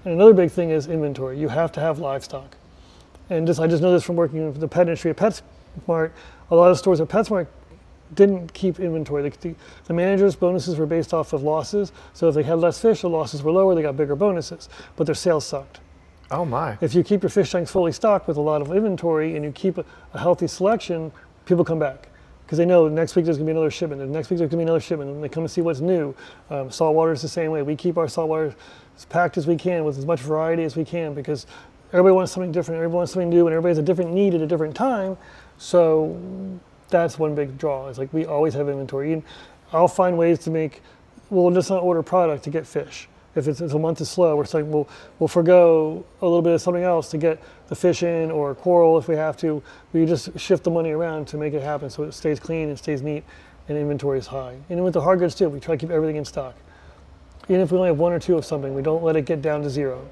And another big thing is inventory. You have to have livestock. And just I just know this from working in the pet industry at PetSmart. A lot of stores at PetSmart didn't keep inventory. The, the, the managers' bonuses were based off of losses. So if they had less fish, the losses were lower. They got bigger bonuses, but their sales sucked. oh my. If you keep your fish tanks fully stocked with a lot of inventory and you keep a, a healthy selection, people come back because they know next week there's going to be another shipment. And next week there's going to be another shipment, and they come and see what's new. Um, saltwater is the same way. We keep our saltwater as packed as we can with as much variety as we can because everybody wants something different. Everybody wants something new, and everybody has a different need at a different time. So that's one big draw. It's like we always have inventory. And I'll find ways to make. We'll just not order product to get fish. If it's, if a month is slow, we're saying we'll we'll forego a little bit of something else to get the fish in or coral if we have to. We just shift the money around to make it happen so it stays clean and stays neat, and inventory is high. And with the hard goods too, we try to keep everything in stock. Even if we only have one or two of something, we don't let it get down to zero.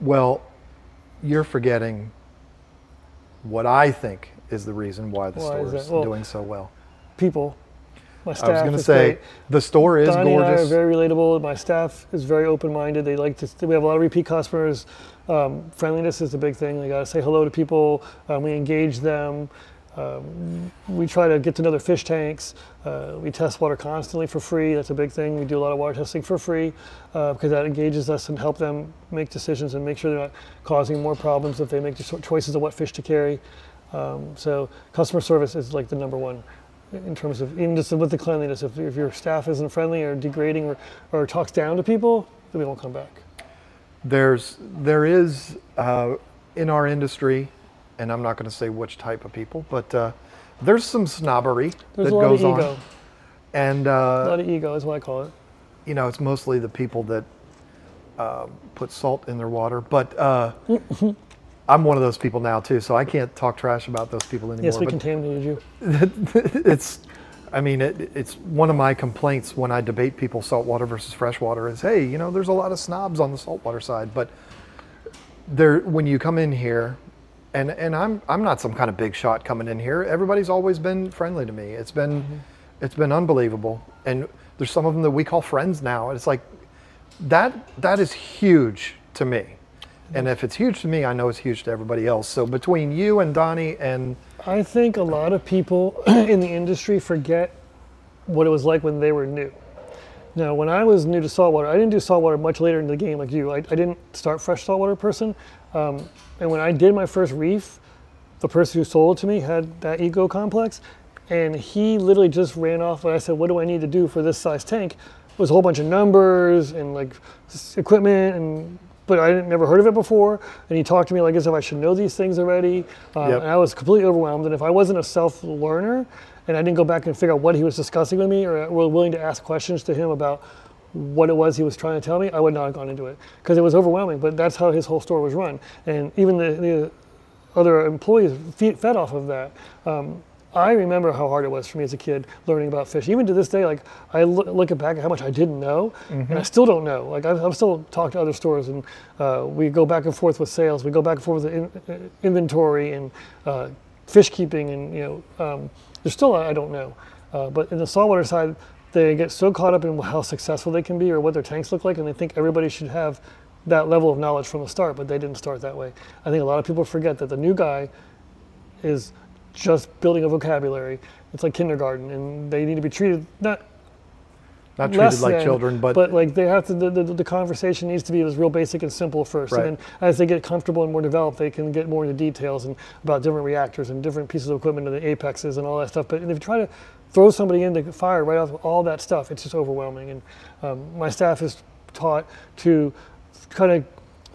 Well, you're forgetting what I think is the reason why the Why store is? Well, doing so well. People, my staff. I was going to say great. the store is Donnie and I are very relatable. My staff is very open-minded. They like to. We have a lot of repeat customers. Um, friendliness is a big thing. They got to say hello to people. Um, we engage them. Um, we try to get to know their fish tanks. Uh, we test water constantly for free. That's a big thing. We do a lot of water testing for free uh, because that engages us and help them make decisions and make sure they're not causing more problems if they make cho- choices of what fish to carry. Um, so customer service is like the number one in terms of even just with the cleanliness. If, if your staff isn't friendly or degrading or, or talks down to people, then we won't come back. There's there is uh, in our industry, and I'm not going to say which type of people, but uh, there's some snobbery There's that a lot goes of ego. on, and A uh, lot of ego is what I call it. you know it's mostly the people that uh, put salt in their water. But uh, I'm one of those people now too, so I can't talk trash about those people anymore. Yes, we but contaminated you. it's I mean it, it's one of my complaints when I debate people saltwater versus freshwater is hey you know there's a lot of snobs on the saltwater side but there when you come in here and and I'm I'm not some kind of big shot coming in here everybody's always been friendly to me it's been mm-hmm. It's been unbelievable. And there's some of them that we call friends now. And it's like that that is huge to me. And if it's huge to me, I know it's huge to everybody else. So between you and Donnie and I think a lot of people in the industry forget what it was like when they were new. Now, when I was new to saltwater, I didn't do saltwater much later in the game like you. I, I didn't start fresh saltwater person. Um, and when I did my first reef, the person who sold it to me had that ego complex. And he literally just ran off. And I said, What do I need to do for this size tank? It was a whole bunch of numbers and like equipment and but I didn't never heard of it before. And he talked to me like as if I should know these things already. Um, Yep. And I was completely overwhelmed. And if I wasn't a self learner and I didn't go back and figure out what he was discussing with me or were willing to ask questions to him about what it was he was trying to tell me, I would not have gone into it because it was overwhelming. But that's how his whole store was run. And even the, the other employees fed off of that. Um, I remember how hard it was for me as a kid learning about fish. Even to this day, like I look, look back at how much I didn't know, and I still don't know. Like I've, I'm still talking to other stores, and uh, we go back and forth with sales. We go back and forth with in, uh, inventory and uh, fish keeping, and you know, um, there's still I don't know. Uh, but in the saltwater side, they get so caught up in how successful they can be or what their tanks look like, and they think everybody should have that level of knowledge from the start, but they didn't start that way. I think a lot of people forget that the new guy is just building a vocabulary. It's like kindergarten, and they need to be treated not not treated like than, children, but, but like they have to. The, the, the conversation needs to be as real basic and simple first, Right. and then as they get comfortable and more developed, they can get more into details and about different reactors and different pieces of equipment and the apexes and all that stuff. But if you try to throw somebody into the fire right off all that stuff, it's just overwhelming. And um, my staff is taught to kind of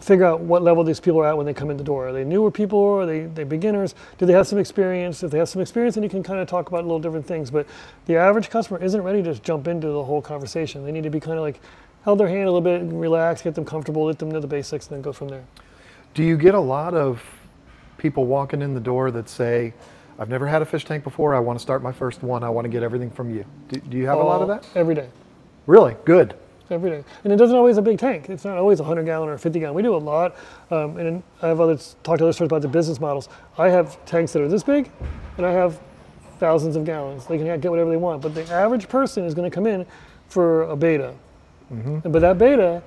figure out what level these people are at when they come in the door. Are they newer people? Or are they, they beginners? Do they have some experience? If they have some experience, then you can kind of talk about little different things. But the average customer isn't ready to just jump into the whole conversation. They need to be kind of like held their hand a little bit and relax, get them comfortable, let them know the basics, and then go from there. do you get a lot of people walking in the door that say, I've never had a fish tank before. I want to start my first one. I want to get everything from you. Do, do you have a lot of uh, that? Every day. Really? Good. Every day. And it doesn't always a big tank. It's not always a 100 gallon or a 50 gallon. We do a lot. Um, and I have others talk to other stores about the business models. I have tanks that are this big, and I have thousands of gallons. They can get whatever they want. But the average person is going to come in for a betta. And- But that betta,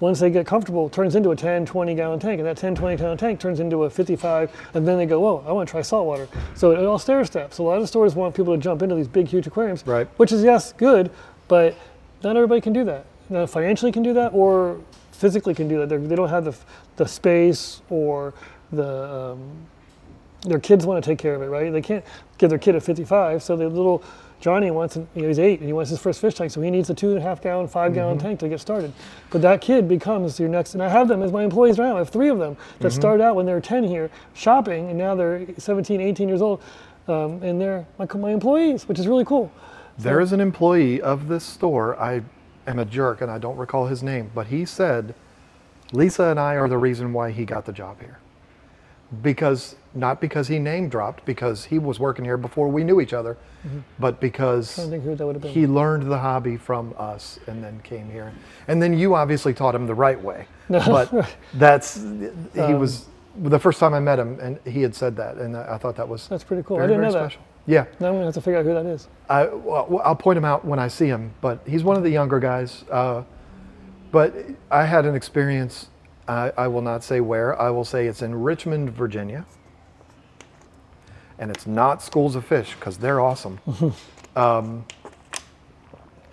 once they get comfortable, turns into a 10, 20 gallon tank. And that 10, 20 gallon tank turns into a 55. And then they go, whoa, I want to try saltwater. So it all stair steps. A lot of stores want people to jump into these big, huge aquariums Right. which is yes good but not everybody can do that not financially can do that or physically can do that. They're, they don't have the, the space or the um, their kids want to take care of it right? They can't give their kid a 55 so the little johnny wants you know, he's eight and he wants his first fish tank so he needs a two and a half gallon 5 gallon tank to get started. But that kid becomes your next and i have them as my employees right now. I have three of them that started out when they were 10 here shopping and now they're 17 18 years old um, and they're my, my employees which is really cool. There is an employee of this store. I am a jerk and I don't recall his name, but he said, Lisa and I are the reason why he got the job here. Because, not because he name dropped, because he was working here before we knew each other, but because I don't think who that would have been. he learned the hobby from us and then came here. And then you obviously taught him the right way. But that's, he Um, was, the first time I met him, and he had said that, and I thought that was That's pretty cool. I didn't very know that. special. Yeah. Now I'm gonna have to figure out who that is. I, well, I'll point him out when I see him, but he's one of the younger guys. Uh, but I had an experience, I, I will not say where, I will say it's in Richmond, Virginia. And it's not Schools of Fish, because they're awesome. um,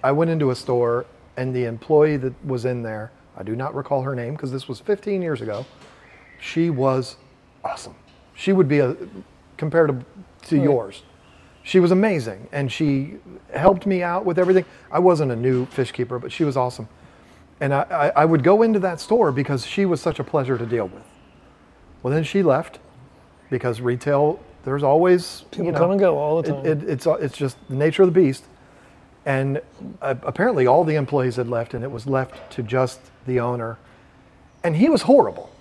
I went into a store, and the employee that was in there, I do not recall her name, because this was 15 years ago, she was awesome. She would be a, compared to, to Right. yours. She was amazing, and she helped me out with everything. I wasn't a new fish keeper, but she was awesome. And I, I, I would go into that store because she was such a pleasure to deal with. Well, then she left because retail, there's always People you know, come and go all the it- time. It, it's it's just the nature of the beast. And uh, apparently, all the employees had left, and it was left to just the owner. And he was horrible.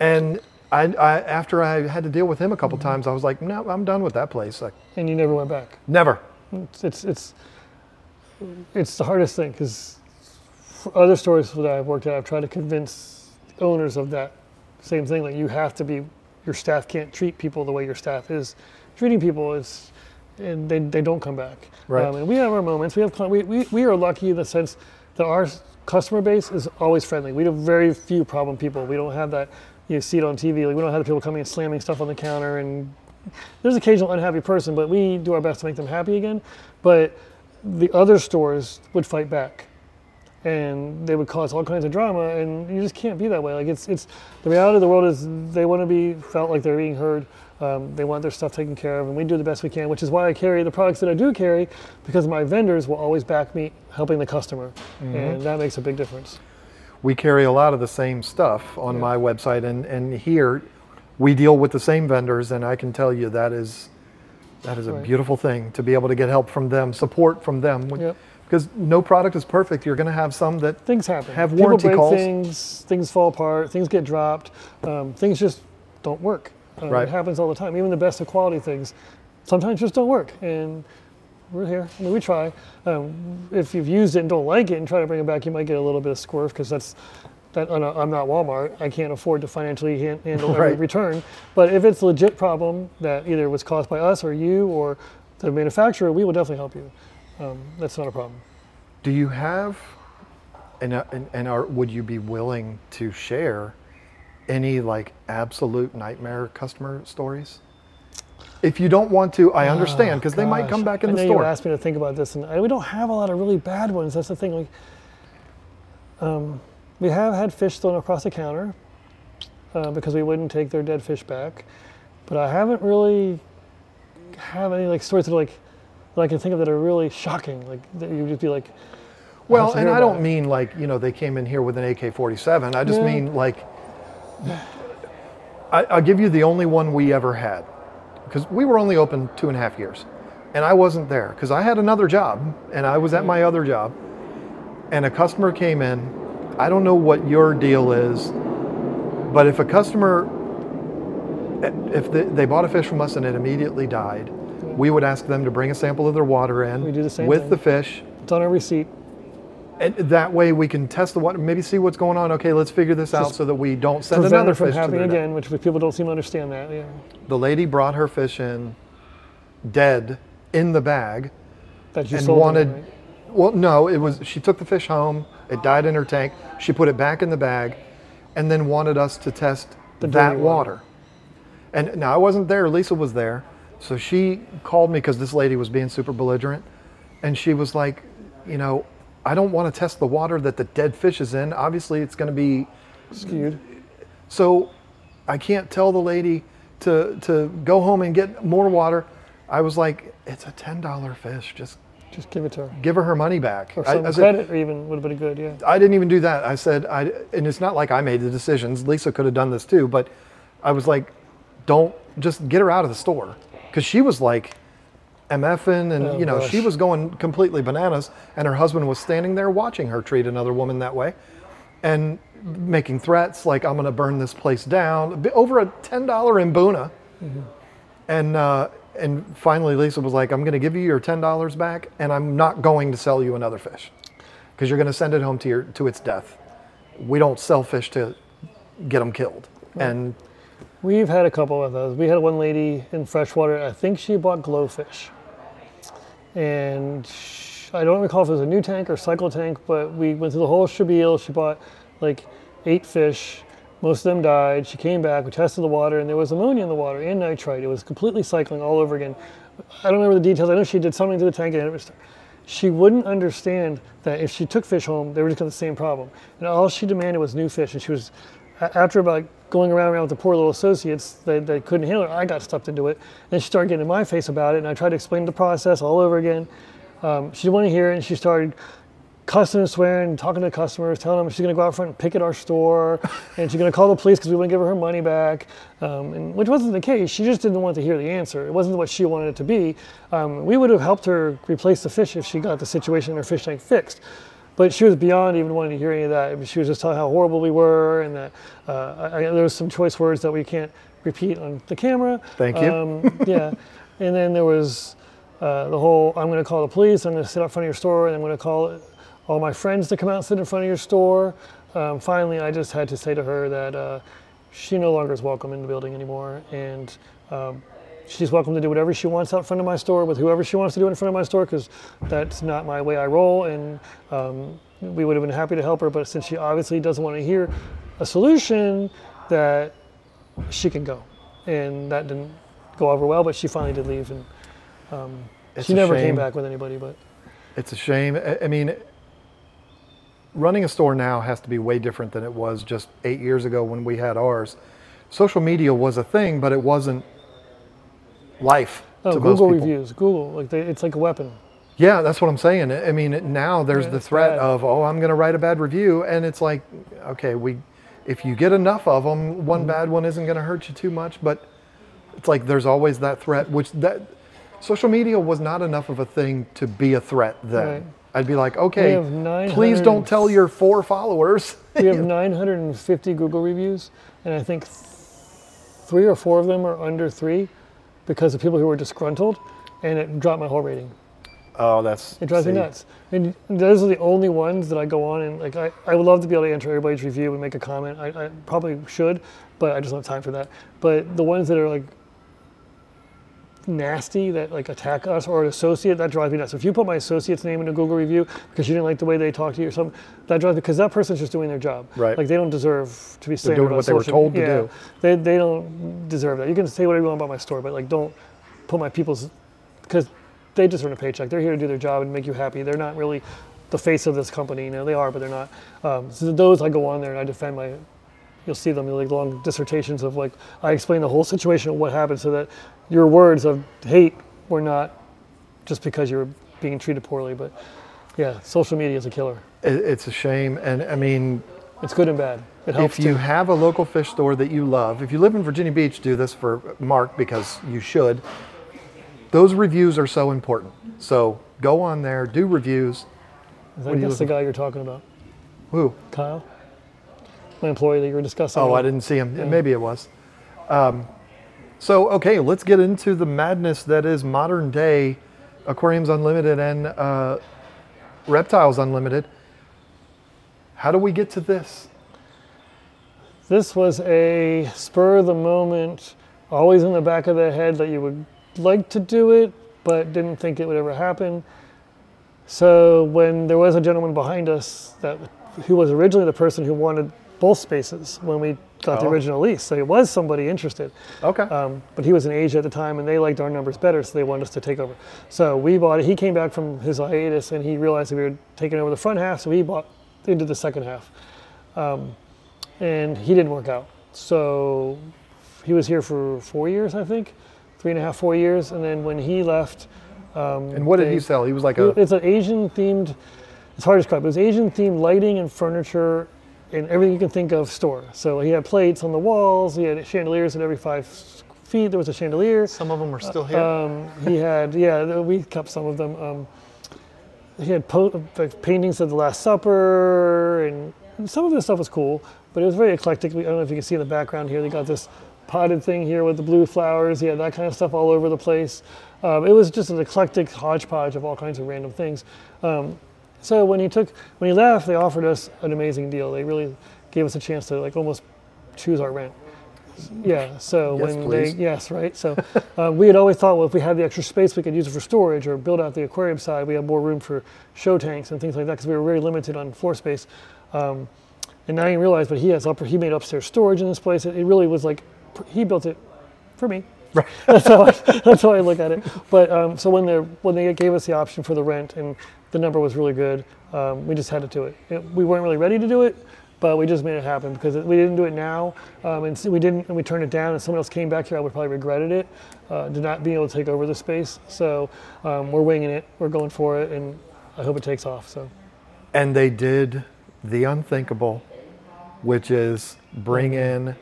And I, I after I had to deal with him a couple times, I was like, no, I'm done with that place. Like, and you never went back. never. It's it's it's, it's the hardest thing because other stores that I've worked at, I've tried to convince owners of that same thing. Like you have to be, your staff can't treat people the way your staff is treating people. It's and they, they don't come back. Right. Um, and we have our moments. We have cli- we, we, we are lucky in the sense that our s- customer base is always friendly. We have very few problem people. We don't have that you see it on TV. Like we don't have people coming and slamming stuff on the counter and there's occasional unhappy person, but we do our best to make them happy again. But the other stores would fight back, and they would cause all kinds of drama, and you just can't be that way. Like it's it's the reality of the world is they want to be felt like they're being heard. Um, they want their stuff taken care of, and we do the best we can. Which is why I carry the products that I do carry, because my vendors will always back me helping the customer, and that makes a big difference. We carry a lot of the same stuff on Yeah. my website and, and here we deal with the same vendors and I can tell you that is that is a Right. beautiful thing to be able to get help from them, support from them. Yep. Because no product is perfect. You're going to have some that things happen. Have People warranty calls. things, things fall apart, things get dropped, um, things just don't work. Um, Right. It happens all the time. Even the best of quality things sometimes just don't work. And we're here. I mean, we try. Um, if you've used it and don't like it and try to bring it back, you might get a little bit of squirf because that's that. I'm not- I'm not Walmart. I can't afford to financially han- handle every Right. return. But if it's a legit problem that either was caused by us or you or the manufacturer, we will definitely help you. Um, that's not a problem. Do you have, and, uh, and, and are, would you be willing to share any like absolute nightmare customer stories? If you don't want to, I understand because they might come back in I the know store. You asked me to think about this, and I, we don't have a lot of really bad ones. That's the thing. Like, um, we have had fish thrown across the counter uh, because we wouldn't take their dead fish back, but I haven't really have any like stories that are like that I can think of that are really shocking. Like that you would just be like, Well, have and I don't it. mean like, you know, they came in here with an AK 47. I just Yeah. mean like, I, I'll give you the only one we ever had because we were only open two and a half years. And I wasn't there because I had another job and I was at my other job. And a customer came in. I don't know what your deal is, but if a customer, if they, they bought a fish from us and it immediately died, we would ask them to bring a sample of their water in We do the same with thing. the fish. it's on our receipt. And that way we can test the water, maybe see what's going on. Okay, let's figure this out so that we don't send Prevent another it from fish to happening their death. again, which people don't seem to understand that. Yeah, The lady brought her fish in dead in the bag that you and sold them, wanted, right? well, no, it was, she took the fish home, it died in her tank, she put it back in the bag, and then wanted us to test The that dirty water. water. And now I wasn't there, Lisa was there. So she called me because this lady was being super belligerent. And she was like, you know, I don't want to test the water that the dead fish is in. Obviously, it's going to be skewed. so I can't tell the lady to to go home and get more water. I was like, it's a ten dollar fish. Just Just give it to her. give her her money back. Or I, some I said, credit, or even would have been good. Yeah. I didn't even do that. I said, I, and it's not like I made the decisions. Lisa could have done this too, but I was like, don't just get her out of the store because she was like MFing and Oh, you know she was going completely bananas, and her husband was standing there watching her treat another woman that way, and making threats like I'm going to burn this place down. Over a ten dollar mbuna, and uh, and finally Lisa was like, I'm going to give you your ten dollars back, and I'm not going to sell you another fish because you're going to send it home to your to its death. We don't sell fish to get them killed, and We've had a couple of those. We had one lady in freshwater. I think she bought GloFish, and I don't recall if it was a new tank or cycle tank, but we went through the whole shabil. She bought like eight fish. Most of them died. She came back. We tested the water, and there was ammonia in the water and nitrite. It was completely cycling all over again. I don't remember the details. I know she did something to the tank, and it was. She wouldn't understand that if she took fish home, they were just going to the same problem. And all she demanded was new fish. And she was, after about going around around with the poor little associates, they, they couldn't handle it. I got stuffed into it. And she started getting in my face about it. And I tried to explain the process all over again. Um, she didn't want to hear it. And she started cussing and swearing, talking to customers, telling them she's going to go out front and picket our store, and she's going to call the police because we wouldn't give her her money back, um, and, which wasn't the case. She just didn't want to hear the answer. It wasn't what she wanted it to be. Um, we would have helped her replace the fish if she got the situation in her fish tank fixed. But she was beyond even wanting to hear any of that. She was just telling how horrible we were, and that uh, I, I, there was some choice words that we can't repeat on the camera. Thank you. Um, yeah, and then there was uh, the whole I'm going to call the police. I'm going to sit out front of your store, and I'm going to call all my friends to come out and sit in front of your store. Um, finally, I just had to say to her that uh, she no longer is welcome in the building anymore, and um, she's welcome to do whatever she wants out front of my store with whoever she wants to do in front of my store because that's not my way I roll. And um, we would have been happy to help her, but since she obviously doesn't want to hear a solution, that she can go. And that didn't go over well, but she finally did leave, and um, she never shame. came back with anybody. But It's a shame. I- I mean, running a store now has to be way different than it was just eight years ago when we had ours. Social media was a thing, but it wasn't life oh, to most Google reviews, Google, like they, it's like a weapon. Yeah, that's what I'm saying. I mean, now there's Yeah, the threat bad. of, oh, I'm going to write a bad review, and it's like, okay, we, if you get enough of them, one Mm-hmm. bad one isn't going to hurt you too much. But it's like there's always that threat, which that social media was not enough of a thing to be a threat then. Right. I'd be like, okay, please don't tell your four followers. We have 950 Google reviews, and I think three or four of them are under three because of people who were disgruntled, and it dropped my whole rating. oh, that's It drives me see, nuts. And those are the only ones that I go on and like I, I would love to be able to enter everybody's review and make a comment. I, I probably should, but I just don't have time for that. But the ones that are like nasty that like attack us or an associate, that drives me nuts. If you put my associate's name in a Google review because you didn't like the way they talk to you or something, that drives me because that person's just doing their job. Right. Like they don't deserve to be slandered doing what they were told to yeah, do. They, they don't deserve that. You can say whatever you want about my store, but like don't put my people's because they just earn a paycheck. They're here to do their job and make you happy. They're not really the face of this company. You know, they are, but they're not. Um, so those I go on there and I defend my. You'll see them like long dissertations of like I explain the whole situation of what happened, so that your words of hate were not just because you were being treated poorly. But yeah, social media is a killer. it's a shame. And I mean, It's good and bad. It helps if you too. have a local fish store that you love, if you live in Virginia Beach, do this for Mark because you should. Those reviews are so important. So go on there, do reviews. I are think that's the guy you're talking about, Who? Kyle, my employee that you were discussing. Oh, I didn't see him. Maybe it was. Um, so, okay, let's get into the madness that is modern day Aquariums Unlimited and uh, Reptiles Unlimited. How do we get to this? This was a spur of the moment, always in the back of the head that you would like to do it, but didn't think it would ever happen. So when there was a gentleman behind us that who was originally the person who wanted both spaces when we got the Oh. original lease, so it was somebody interested. Okay. Um, but he was in Asia at the time, and they liked our numbers better, so they wanted us to take over. So we bought it. He came back from his hiatus, and he realized that we were taking over the front half, so he bought into the second half. Um, and he didn't work out. So he was here for four years, I think, three and a half, four years. And then when he left, um, and what did they- he sell? He was like a. it's an Asian themed. It's hard to describe. It was Asian themed lighting and furniture and everything you can think of store. So he had plates on the walls. He had chandeliers at every five feet. There was a chandelier. Some of them are still here. Um, he had yeah. We kept some of them. Um, he had po- like paintings of the Last Supper and some of this stuff was cool, but it was very eclectic. We- I don't know if you can see in the background here. They got this potted thing here with the blue flowers. He had that kind of stuff all over the place. Um, it was just an eclectic hodgepodge of all kinds of random things. Um, so when he took when he left, they offered us an amazing deal. They really gave us a chance to like almost choose our rent. Yeah. So Yes, when please. they yes right. So uh, we had always thought, well, if we had the extra space, we could use it for storage or build out the aquarium side. We had more room for show tanks and things like that because we were very limited on floor space. Um, and now you realize, but he has upper, he made upstairs storage in this place. It, it really was like he built it for me. Right. that's how I, that's how I look at it. But um, so when they when they gave us the option for the rent and the number was really good, um, we just had to do it. it. We weren't really ready to do it, but we just made it happen because we didn't do it now, um, and so we didn't, and we turned it down. And someone else came back here, I would probably regretted it, uh, to not being able to take over the space. So um, we're winging it. We're going for it, and I hope it takes off. So and they did the unthinkable, which is bring in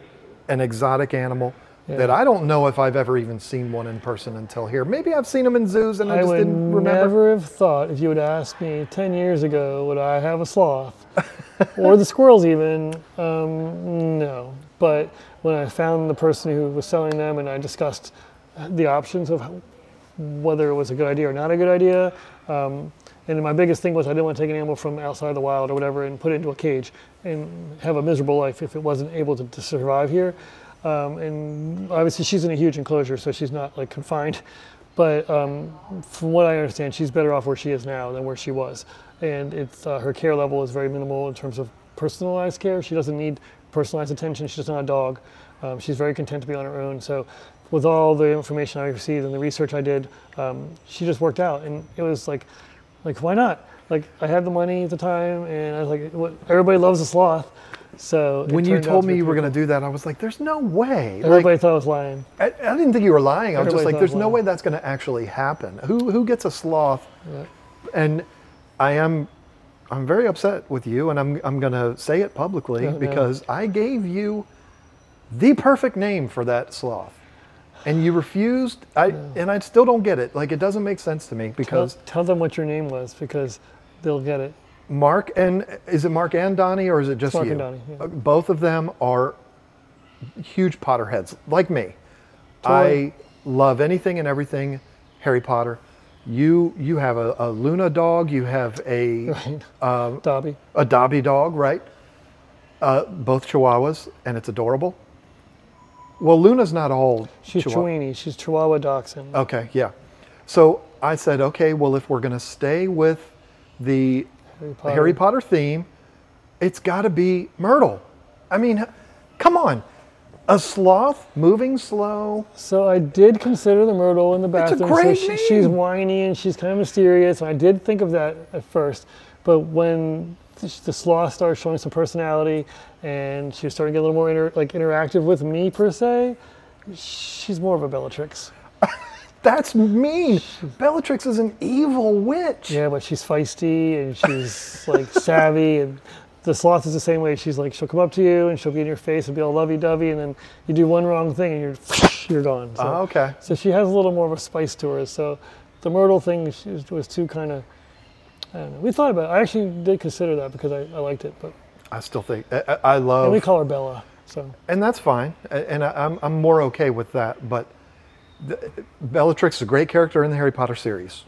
an exotic animal Yeah. that I don't know if I've ever even seen one in person until here. Maybe I've seen them in zoos and I, I just didn't remember. never have thought if you would asked me 10 years ago, would I have a sloth? or the squirrels, even? Um, no. But when I found the person who was selling them and I discussed the options of whether it was a good idea or not a good idea, um, and my biggest thing was I didn't want to take an animal from outside the wild or whatever and put it into a cage and have a miserable life if it wasn't able to, to survive here. Um, and obviously she's in a huge enclosure, so she's not like confined. But um, from what I understand, she's better off where she is now than where she was, and it's uh, her care level is very minimal in terms of personalized care. She doesn't need personalized attention. She's not a dog. Um, she's very content to be on her own. So, with all the information I received and the research I did, um, she just worked out, and it was like, like why not? Like I had the money at the time, and I was like, what, everybody loves a sloth. So When you told to me you were going to do that, I was like, "There's no way." Everybody Like, thought I was lying. I, I didn't think you were lying. I was just like, "There's no lying. way that's going to actually happen." Who who gets a sloth? Yeah. And I am I'm very upset with you, and I'm I'm going to say it publicly Yeah, yeah. because I gave you the perfect name for that sloth, and you refused. I and I still don't get it. Like it doesn't make sense to me Tell, because tell them what your name was because they'll get it. Mark and is it Mark and Donnie or is it just Mark you? and Donnie, yeah. Uh, Both of them are huge Potterheads, like me. Totally. I love anything and everything Harry Potter. You you have a, a Luna dog. You have a Right. um, Dobby. a Dobby dog, right? Uh, both Chihuahuas, and it's adorable. Well, Luna's not all. She's Chihuahua. She's Chihuahua Dachshund. Okay, yeah. So I said, okay, well, if we're going to stay with the Harry Potter. Harry Potter theme, it's got to be Myrtle. I mean, come on. A sloth moving slow. So I did consider the Myrtle in the a bathroom. great so name. she's whiny and she's kind of mysterious. And I did think of that at first, but when the the sloth started showing some personality and she was starting to get a little more inter, like interactive with me per se, she's more of a Bellatrix. That's mean. Bellatrix is an evil witch. Yeah, but she's feisty and she's like savvy and the sloth is the same way. She's like she'll come up to you and she'll be in your face and be all lovey-dovey, and then you do one wrong thing and you're you're gone. So, Oh, okay. so she has a little more of a spice to her. So the myrtle thing was, was too kind of. I don't know. We thought about it. I actually did consider that because I, I liked it, but I still think I, I I love, and we call her Bella. So and that's fine. And I, I'm I'm more okay with that. But the, Bellatrix is a great character in the Harry Potter series.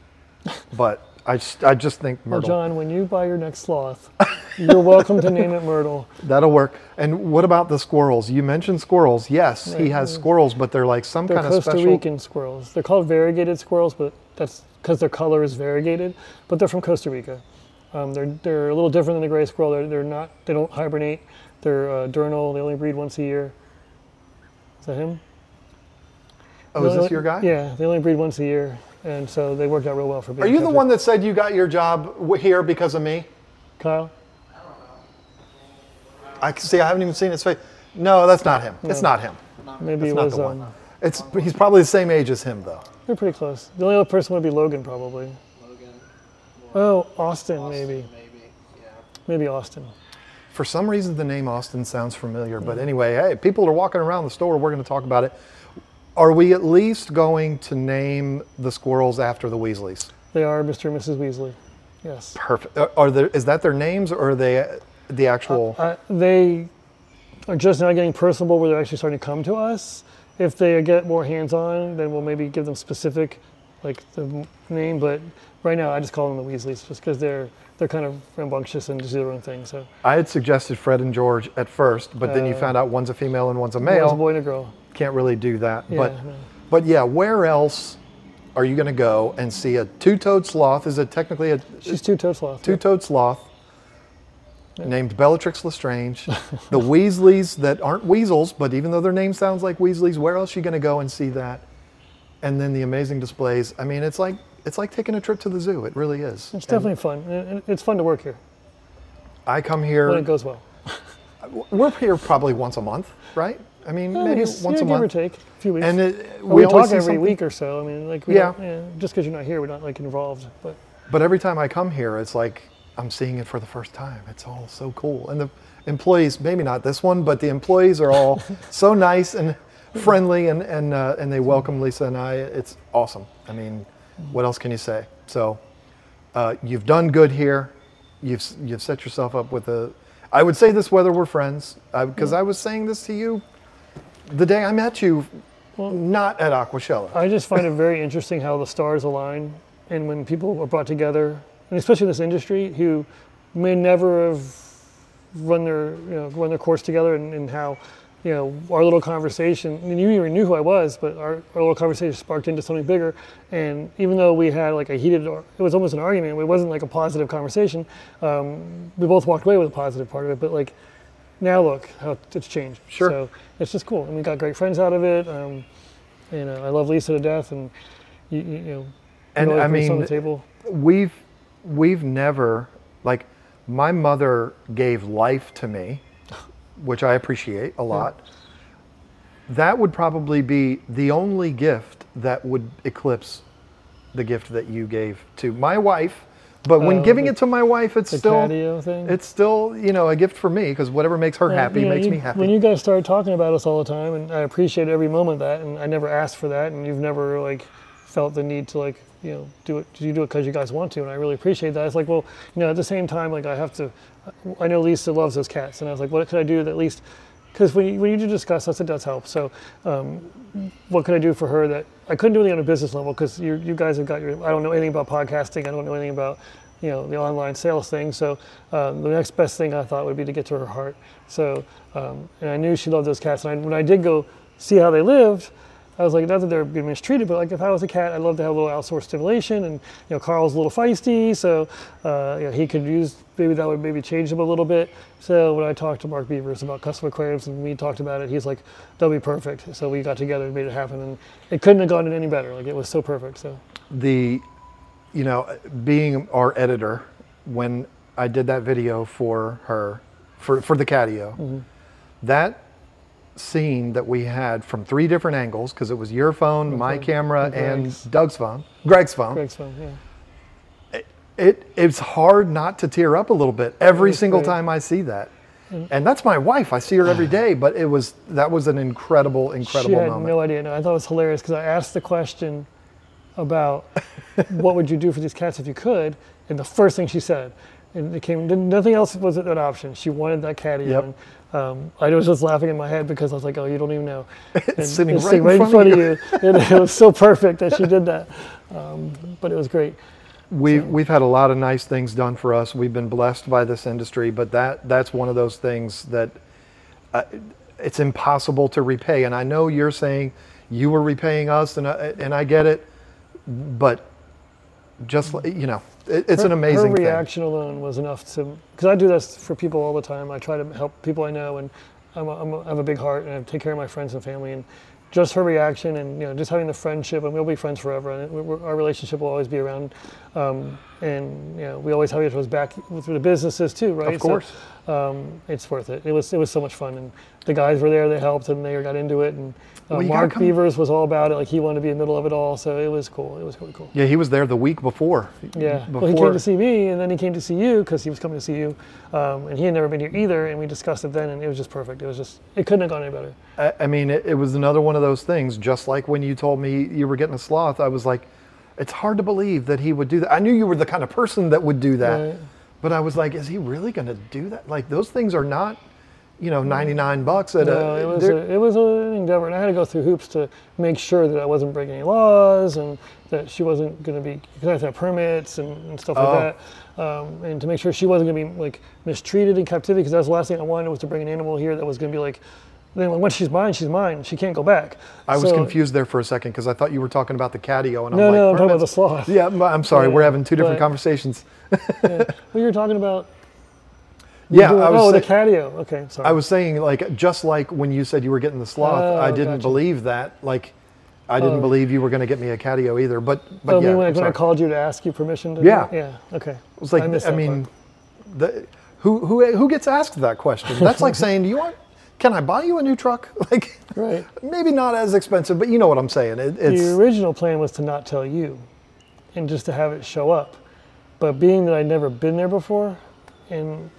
But I just I just think well, John, when you buy your next sloth, you're welcome to name it Myrtle. that'll work. And what about the squirrels? You mentioned squirrels. Yes, he has squirrels, but they're like some They're kind of Costa special. Rican squirrels. They're called variegated squirrels, but that's because their color is variegated. But they're from Costa Rica. Um, they're they're a little different than the gray squirrel. They're, they're not. They don't hibernate. They're uh, diurnal. They only breed once a year. Is that him? Oh, They is this your guy? Yeah, they only breed once a year, and so they worked out real well for being. Are you the one that said you got your job w- here because of me? Kyle? I can see. I haven't even seen his face. No, that's not him. It's not him. Maybe That's it not was. the one. Um, It's he's probably the same age as him though. they're pretty close. The only other person would be Logan, probably. Logan. Oh, Austin, Austin, maybe. Maybe. Yeah. Maybe Austin. For some reason, the name Austin sounds familiar. But anyway, hey, people are walking around the store. We're going to talk about it. Are we at least going to name the squirrels after the Weasleys? They are Mr. and Mrs. Weasley. Yes. Perfect. Are- Are there? Is that their names or are they uh, the actual? Uh, they are just now getting personable where they're actually starting to come to us. If they get more hands-on, then we'll maybe give them specific, like the m- name. But right now, I just call them the Weasleys, just because they're they're kind of rambunctious and just do their own thing. So I had suggested Fred and George at first, but then you Uh, found out one's a female and one's a male. one's a boy and a girl. Can't really do that. Yeah, but no. but yeah, where else are you going to go and see a two-toed sloth? Is it technically a she's two-toed sloth. two-toed sloth named Bellatrix Lestrange. the Weasleys that aren't weasels, but even though their name sounds like Weasleys, where else are you going to go and see that? And then the amazing displays. I mean, it's like it's like taking a trip to the zoo. It really is. It's definitely fun. and- It's fun to work here I come here when it goes well. We're here probably once a month, right? I mean, maybe once yeah, a give month. or take a few weeks. And it, But we, talk every something- week or so. I mean, like we Yeah. yeah, just because you're not here, we're not like involved. But But every time I come here, it's like I'm seeing it for the first time. It's all so cool. And the employees, maybe not this one, but the employees are all so nice and friendly and, and, uh, and they welcome Lisa and I. It's awesome. I mean, what else can you say? So uh, you've done good here. You've, you've set yourself up with a, I would say this whether we're friends, because I was saying this to you the day I met you, well, not at Aquashella. I just find it very interesting how the stars align, and when people are brought together, and especially in this industry, who may never have run their you know run their course together, and, and how you know, our little conversation, and you even knew who I was, but our, our little conversation sparked into something bigger. And even though we had like a heated, it was almost an argument, it wasn't like a positive conversation. Um, we both walked away with a positive part of it, but like now look how it's changed. Sure. So it's just cool. And we got great friends out of it. Um, and uh, I love Lisa to death. And, you, you, you know, And I mean, the table. we've we've never like my mother gave life to me, which I appreciate a lot. That would probably be the only gift that would eclipse the gift that you gave to my wife. But when Oh, giving the- it to my wife, it's still it's still you know a gift for me because whatever makes her Yeah, happy know, makes you- me happy. When you guys started talking about us all the time, and I appreciate every moment of that, and I never asked for that, and you've never like felt the need to like you know do it. You do it because you guys want to, and I really appreciate that. It's like, well, you know, at the same time, like I have to. I know Lisa loves those cats, and I was like, what could I do that at least? Because when you, when you do discuss us, it does help. So, um, what could I do for her that I couldn't do anything on a business level? Because you you guys have got your. I don't know anything about podcasting. I don't know anything about you know the online sales thing. So um, the next best thing I thought would be to get to her heart. So um, and I knew she loved those cats. And I, when I did go see how they lived, I was like, not that they're being mistreated, but like if I was a cat, I'd love to have a little outsourced stimulation. And you know, Carl's a little feisty, so uh, you know, he could use maybe that would maybe change him a little bit. So when I talked to Mark Beavers about custom aquariums and we talked about it, he's like, that'll be perfect. So we got together and made it happen, and it couldn't have gone any better. Like it was so perfect. So the you know being our editor when i did that video for her for, for the catio Mm-hmm. that scene that we had from three different angles because it was your phone my phone, camera and and doug's phone greg's phone Greg's fun, yeah. it it's hard not to tear up a little bit every single great. time i see that mm. and that's my wife i see her every day but it was that was an incredible incredible she had moment no idea. No, I thought it was hilarious because I asked the question about what would you do for these cats if you could, and the first thing she said, and it came nothing else was an option. She wanted that catio. Yep. Um, I was just laughing in my head because I was like, "Oh, you don't even know." And sitting it's right in front of you. and it was so perfect that she did that. Um, but it was great. We've we've had a lot of nice things done for us. We've been blessed by this industry, but that that's one of those things that uh, it's impossible to repay. And I know you're saying you were repaying us, and I, and I get it, but just like- you know, it, it's an amazing Her thing. reaction alone was enough to, because I do this for people all the time. I try to help people I know, and I'm a, I'm a, I have a big heart, and I take care of my friends and family. And just her reaction, and you know, just having the friendship, and we'll be friends forever. And our relationship will always be around. Um, and you know, we always have each other's back through the businesses too, right? Of course. So, um, it's worth it. It was it was so much fun, and the guys were there. They helped, and they got into it. And uh, Well, Mark Beavers was all about it. Like he wanted to be in the middle of it all. So it was cool. It was really cool. Yeah, he was there the week before. Yeah. Before, Well, he came to see me, and then he came to see you because he was coming to see you, um, and he had never been here either. And we discussed it then, and it was just perfect. It was just it couldn't have gone any better. I, I mean, it, it was another one of those things. Just like when you told me you were getting a sloth, I was like, it's hard to believe that he would do that. I knew you were the kind of person that would do that, Right. but I was like, is he really going to do that? Like those things are not, you know, 99 bucks at No, a. it was a, it was an endeavor, and I had to go through hoops to make sure that I wasn't breaking any laws and that she wasn't going to be because I have to have permits and, and stuff Oh. like that, um, and to make sure she wasn't going to be like mistreated in captivity because that's the last thing I wanted was to bring an animal here that was going to be like. Then once she's mine, she's mine. She can't go back. I was confused there for a second because I thought you were talking about the catio, and I'm No, like, no, I'm talking about the sloth. Yeah, I'm sorry, Yeah, we're having two different but- conversations. Well, you were talking about. Yeah, doing- I was oh, the say- catio. Okay, sorry. I was saying, like, just like when you said you were getting the sloth, Oh, I didn't gotcha. believe that. Like, I didn't Oh. believe you were going to get me a catio either. But, but Oh, yeah, I when, I, when I called you to ask you permission to Yeah. Yeah. Okay. It was like, I, that mean, part. the, who, who, who gets asked that question? That's like saying, do you want, can I buy you a new truck? Like, Right. maybe not as expensive, but you know what I'm saying. It, it's, the original plan was to not tell you and just to have it show up. But being that I'd never been there before, and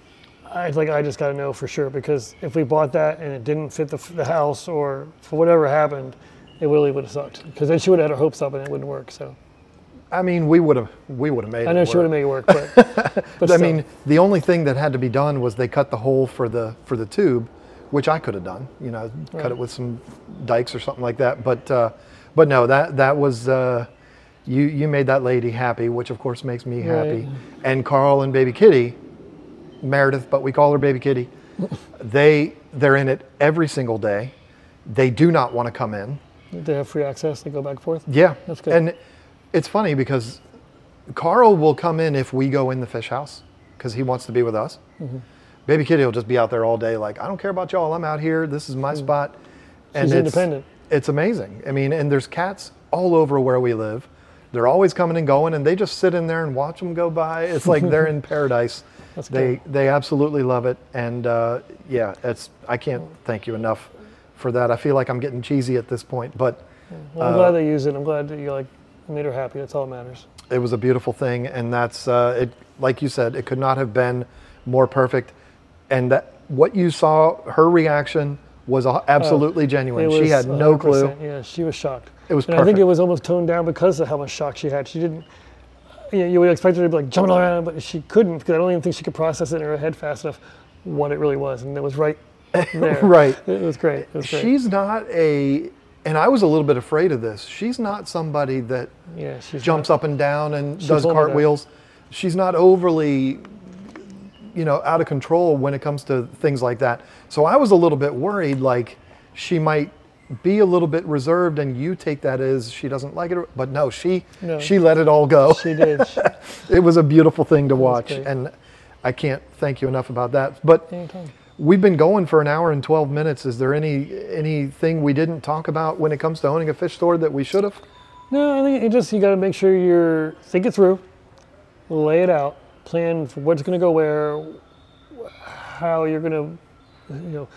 I like, I just got to know for sure because if we bought that and it didn't fit the, the house or for whatever happened, it really would have sucked because then she would have had her hopes up and it wouldn't work. So I mean, we would have, we would have made I know she would have made it work, but, but I still. mean, the only thing that had to be done was they cut the hole for the for the tube, which I could have done. You know, cut Right. it with some dikes or something like that. But uh, but no, that that was uh, you you made that lady happy, which of course makes me happy. Right. And Carl and Baby Kitty, Meredith, but we call her Baby Kitty. they they're in it every single day. They do not want to come in. They have free access. They go back and forth. Yeah, That's good. And it's funny because Carl will come in if we go in the fish house because he wants to be with us. Mm-hmm. Baby Kitty will just be out there all day, like I don't care about y'all. I'm out here. This is my spot. Mm. She's it's, independent. It's amazing. I mean, and there's cats all over where we live. They're always coming and going, and they just sit in there and watch them go by. It's like they're in paradise. That's they they absolutely love it, and uh, yeah, it's I can't thank you enough for that. I feel like I'm getting cheesy at this point, but Well, I'm Uh, glad they use it. I'm glad that you like made her happy. That's all that matters. it was a beautiful thing, and that's uh, it. Like you said, it could not have been more perfect, and that what you saw, her reaction was a- absolutely genuine. It She had no clue. Yeah, she was shocked. It was and I think it was almost toned down because of how much shock she had. She didn't. You, know, you would expect her to be like jumping around, but she couldn't because I don't even think she could process it in her head fast enough what it really was, and it was right there. Right. It was great. It was great. She's not a, and I was a little bit afraid of this. She's not somebody that yeah, jumps not- up and down and does told me that. cartwheels. She's not overly, you know, out of control when it comes to things like that. So I was a little bit worried, like she might be a little bit reserved, and you take that as she doesn't like it. But no, she No. she let it all go. She did. It was a beautiful thing to watch, and I can't thank you enough about that. But anytime. we've been going for an hour and 12 minutes. Is there any anything we didn't talk about when it comes to owning a fish store that we should have? No, I think it just you got to make sure you're think it through, lay it out, plan for what's going to go where, how you're going to, you know,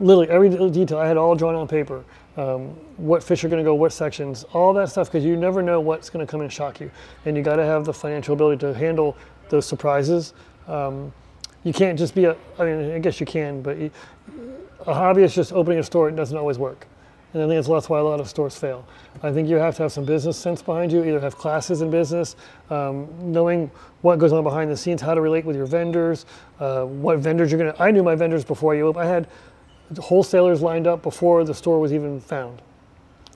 literally every detail. I had all drawn on paper. Um, what fish are going to go, what sections, all that stuff, because you never know what's going to come and shock you, and you got to have the financial ability to handle those surprises. Um, you can't just be a. I mean, I guess you can, but you, a hobbyist just opening a store it doesn't always work. And I think that's, why a lot of stores fail. I think you have to have some business sense behind you, either have classes in business, um, knowing what goes on behind the scenes, how to relate with your vendors, uh, what vendors you're going to. I knew my vendors before you. I had wholesalers lined up before the store was even found.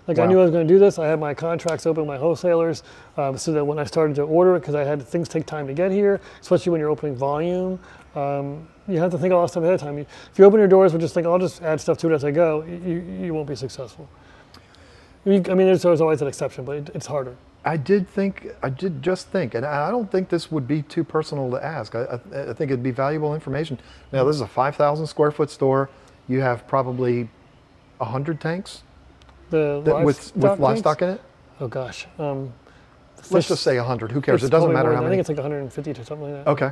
Like I knew I was going to do this. I had my contracts open with my wholesalers um, so that when I started to order it, because I had things take time to get here, especially when you're opening volume, um, you have to think all that stuff ahead of time. You- If you open your doors with just think, I'll just add stuff to it as I go, you, you won't be successful. I mean, there's, there's always an exception, but it, it's harder. I did think, I did just think, and I don't think this would be too personal to ask. I, I, I think it'd be valuable information. Now, this is a 5,000 square foot store. You have probably 100 tanks The that, with, with livestock tanks? in it. Oh gosh. Um, Let's just say 100. Who cares? It doesn't matter how many. I think it's like 150 to something like that. Okay.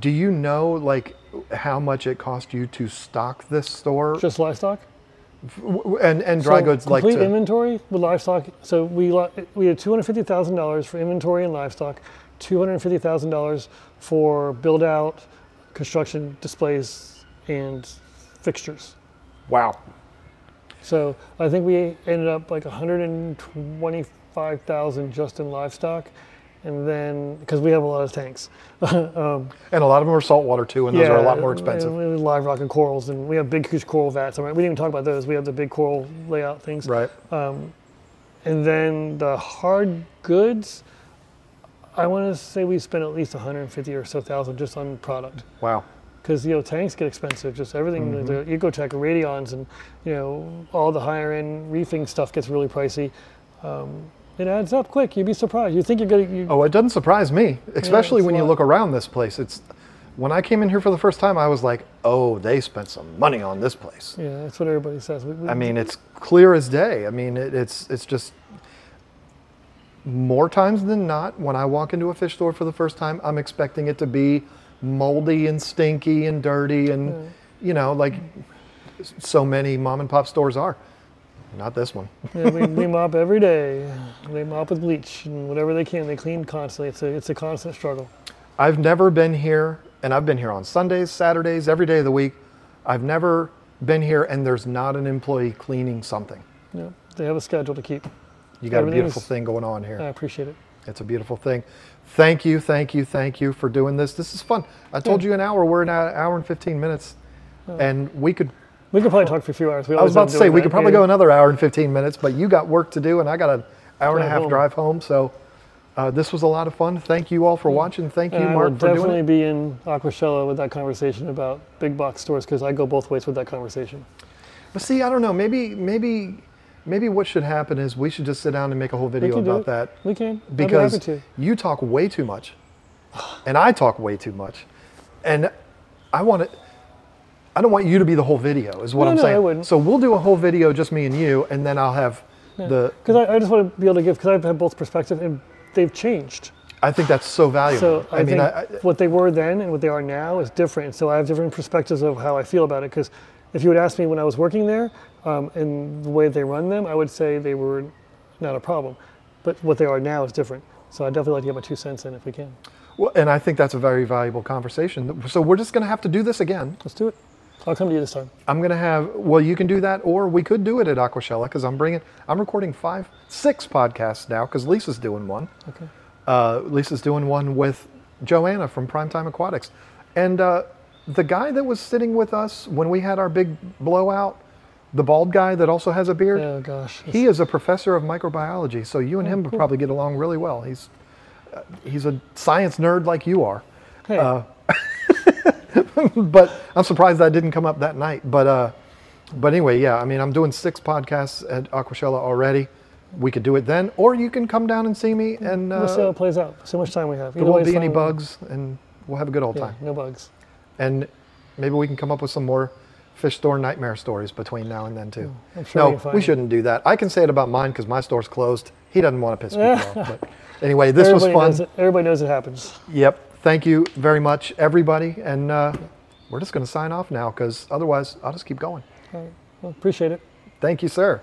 Do you know like how much it cost you to stock this store Just livestock. And and dry So goods like complete to, inventory with livestock. So we we had two hundred fifty thousand dollars for inventory and livestock, two hundred fifty thousand dollars for build out, construction, displays, and fixtures. wow. So I think we ended up like one hundred and twenty five thousand just in livestock, and then because we have a lot of tanks. um, And a lot of them are saltwater too, and those are a lot more expensive. live rock and corals, and we have big, huge coral vats. I mean, we didn't even talk about those. We have the big coral layout things. Right. And then the hard goods, I want to say we spent at least 150 or so thousand just on product. Wow. Because you know tanks get expensive. Just everything, Mm-hmm. the Ecotech, Radions, and you know all the higher end reefing stuff gets really pricey. Um, it adds up quick. You'd be surprised. You think you're gonna. You, Oh, it doesn't surprise me, especially it's when you look around this place. It's when I came in here for the first time, I was like, "Oh, they spent some money on this place." Yeah, that's what everybody says. We, we, I mean, it's clear as day. I mean, it, it's it's just more times than not when I walk into a fish store for the first time, I'm expecting it to be moldy and stinky and dirty and hmm. you know, like so many mom and pop stores are. Not this one. Yeah, we, we mop every day. They mop with bleach and whatever they can. They clean constantly. It's a it's a constant struggle. I've never been here, and I've been here on Sundays, Saturdays, every day of the week. I've never been here, and there's not an employee cleaning something. Yeah, they have a schedule to keep. You got a beautiful thing going on here. I appreciate it. It's a beautiful thing. Thank you, thank you, thank you for doing this. This is fun. I told you an hour. We're an hour and 15 minutes, and we could. We could probably talk for a few hours. We I was about to say we could probably go another hour and 15 minutes, but you got work to do, and I got an hour and a half home. drive home. So Uh, this was a lot of fun. Thank you all for watching. Thank you, And I will Mark, for doing definitely be in Aquashella with that conversation about big box stores because I go both ways with that conversation. But see, I don't know. Maybe, maybe, maybe what should happen is we should just sit down and make a whole video about that We can. Because be to. you talk way too much, and I talk way too much, and I want it. I don't want you to be the whole video. Is what No, I'm no, saying. I wouldn't. So we'll do a whole video, just me and you, and then I'll have the. Because I, I just want to be able to give, because I've had both perspectives and they've changed. I think that's so valuable. So I, I, mean, I, what they were then and what they are now is different. So I have different perspectives of how I feel about it. Because if you would ask me when I was working there um, and the way they run them, I would say they were not a problem. But what they are now is different. So I'd definitely like to get my two cents in if we can. well, and I think that's a very valuable conversation. So we're just going to have to do this again. Let's do it. I'll come to you this time. I'm gonna have. Well, you can do that, or we could do it at Aquashella because I'm bringing. I'm recording five, six podcasts now because Lisa's doing one. Okay. Uh, Lisa's doing one with Joanna from Primetime Aquatics, and uh, the guy that was sitting with us when we had our big blowout, the bald guy that also has a beard. Oh gosh. He is a professor of microbiology, so you and him would probably get along really well. He's uh, he's a science nerd like you are. Hey, Uh, but I'm surprised that didn't come up that night. But uh, but anyway, yeah. I mean, I'm doing six podcasts at Aquashella already. We could do it then, or you can come down and see me, and we'll see how uh, it plays out. So much time we have. there Either won't be any bugs, and we'll have a good old Yeah, time. no bugs. And maybe we can come up with some more fish store nightmare stories between now and then too. Sure no, we shouldn't do that. I can say it about mine because my store's closed. He doesn't want to piss people off. But anyway, this was fun. knows it. Everybody knows it happens. Yep. Thank you very much, everybody. And uh, we're just going to sign off now because otherwise I'll just keep going. Right. Well, appreciate it. Thank you, sir.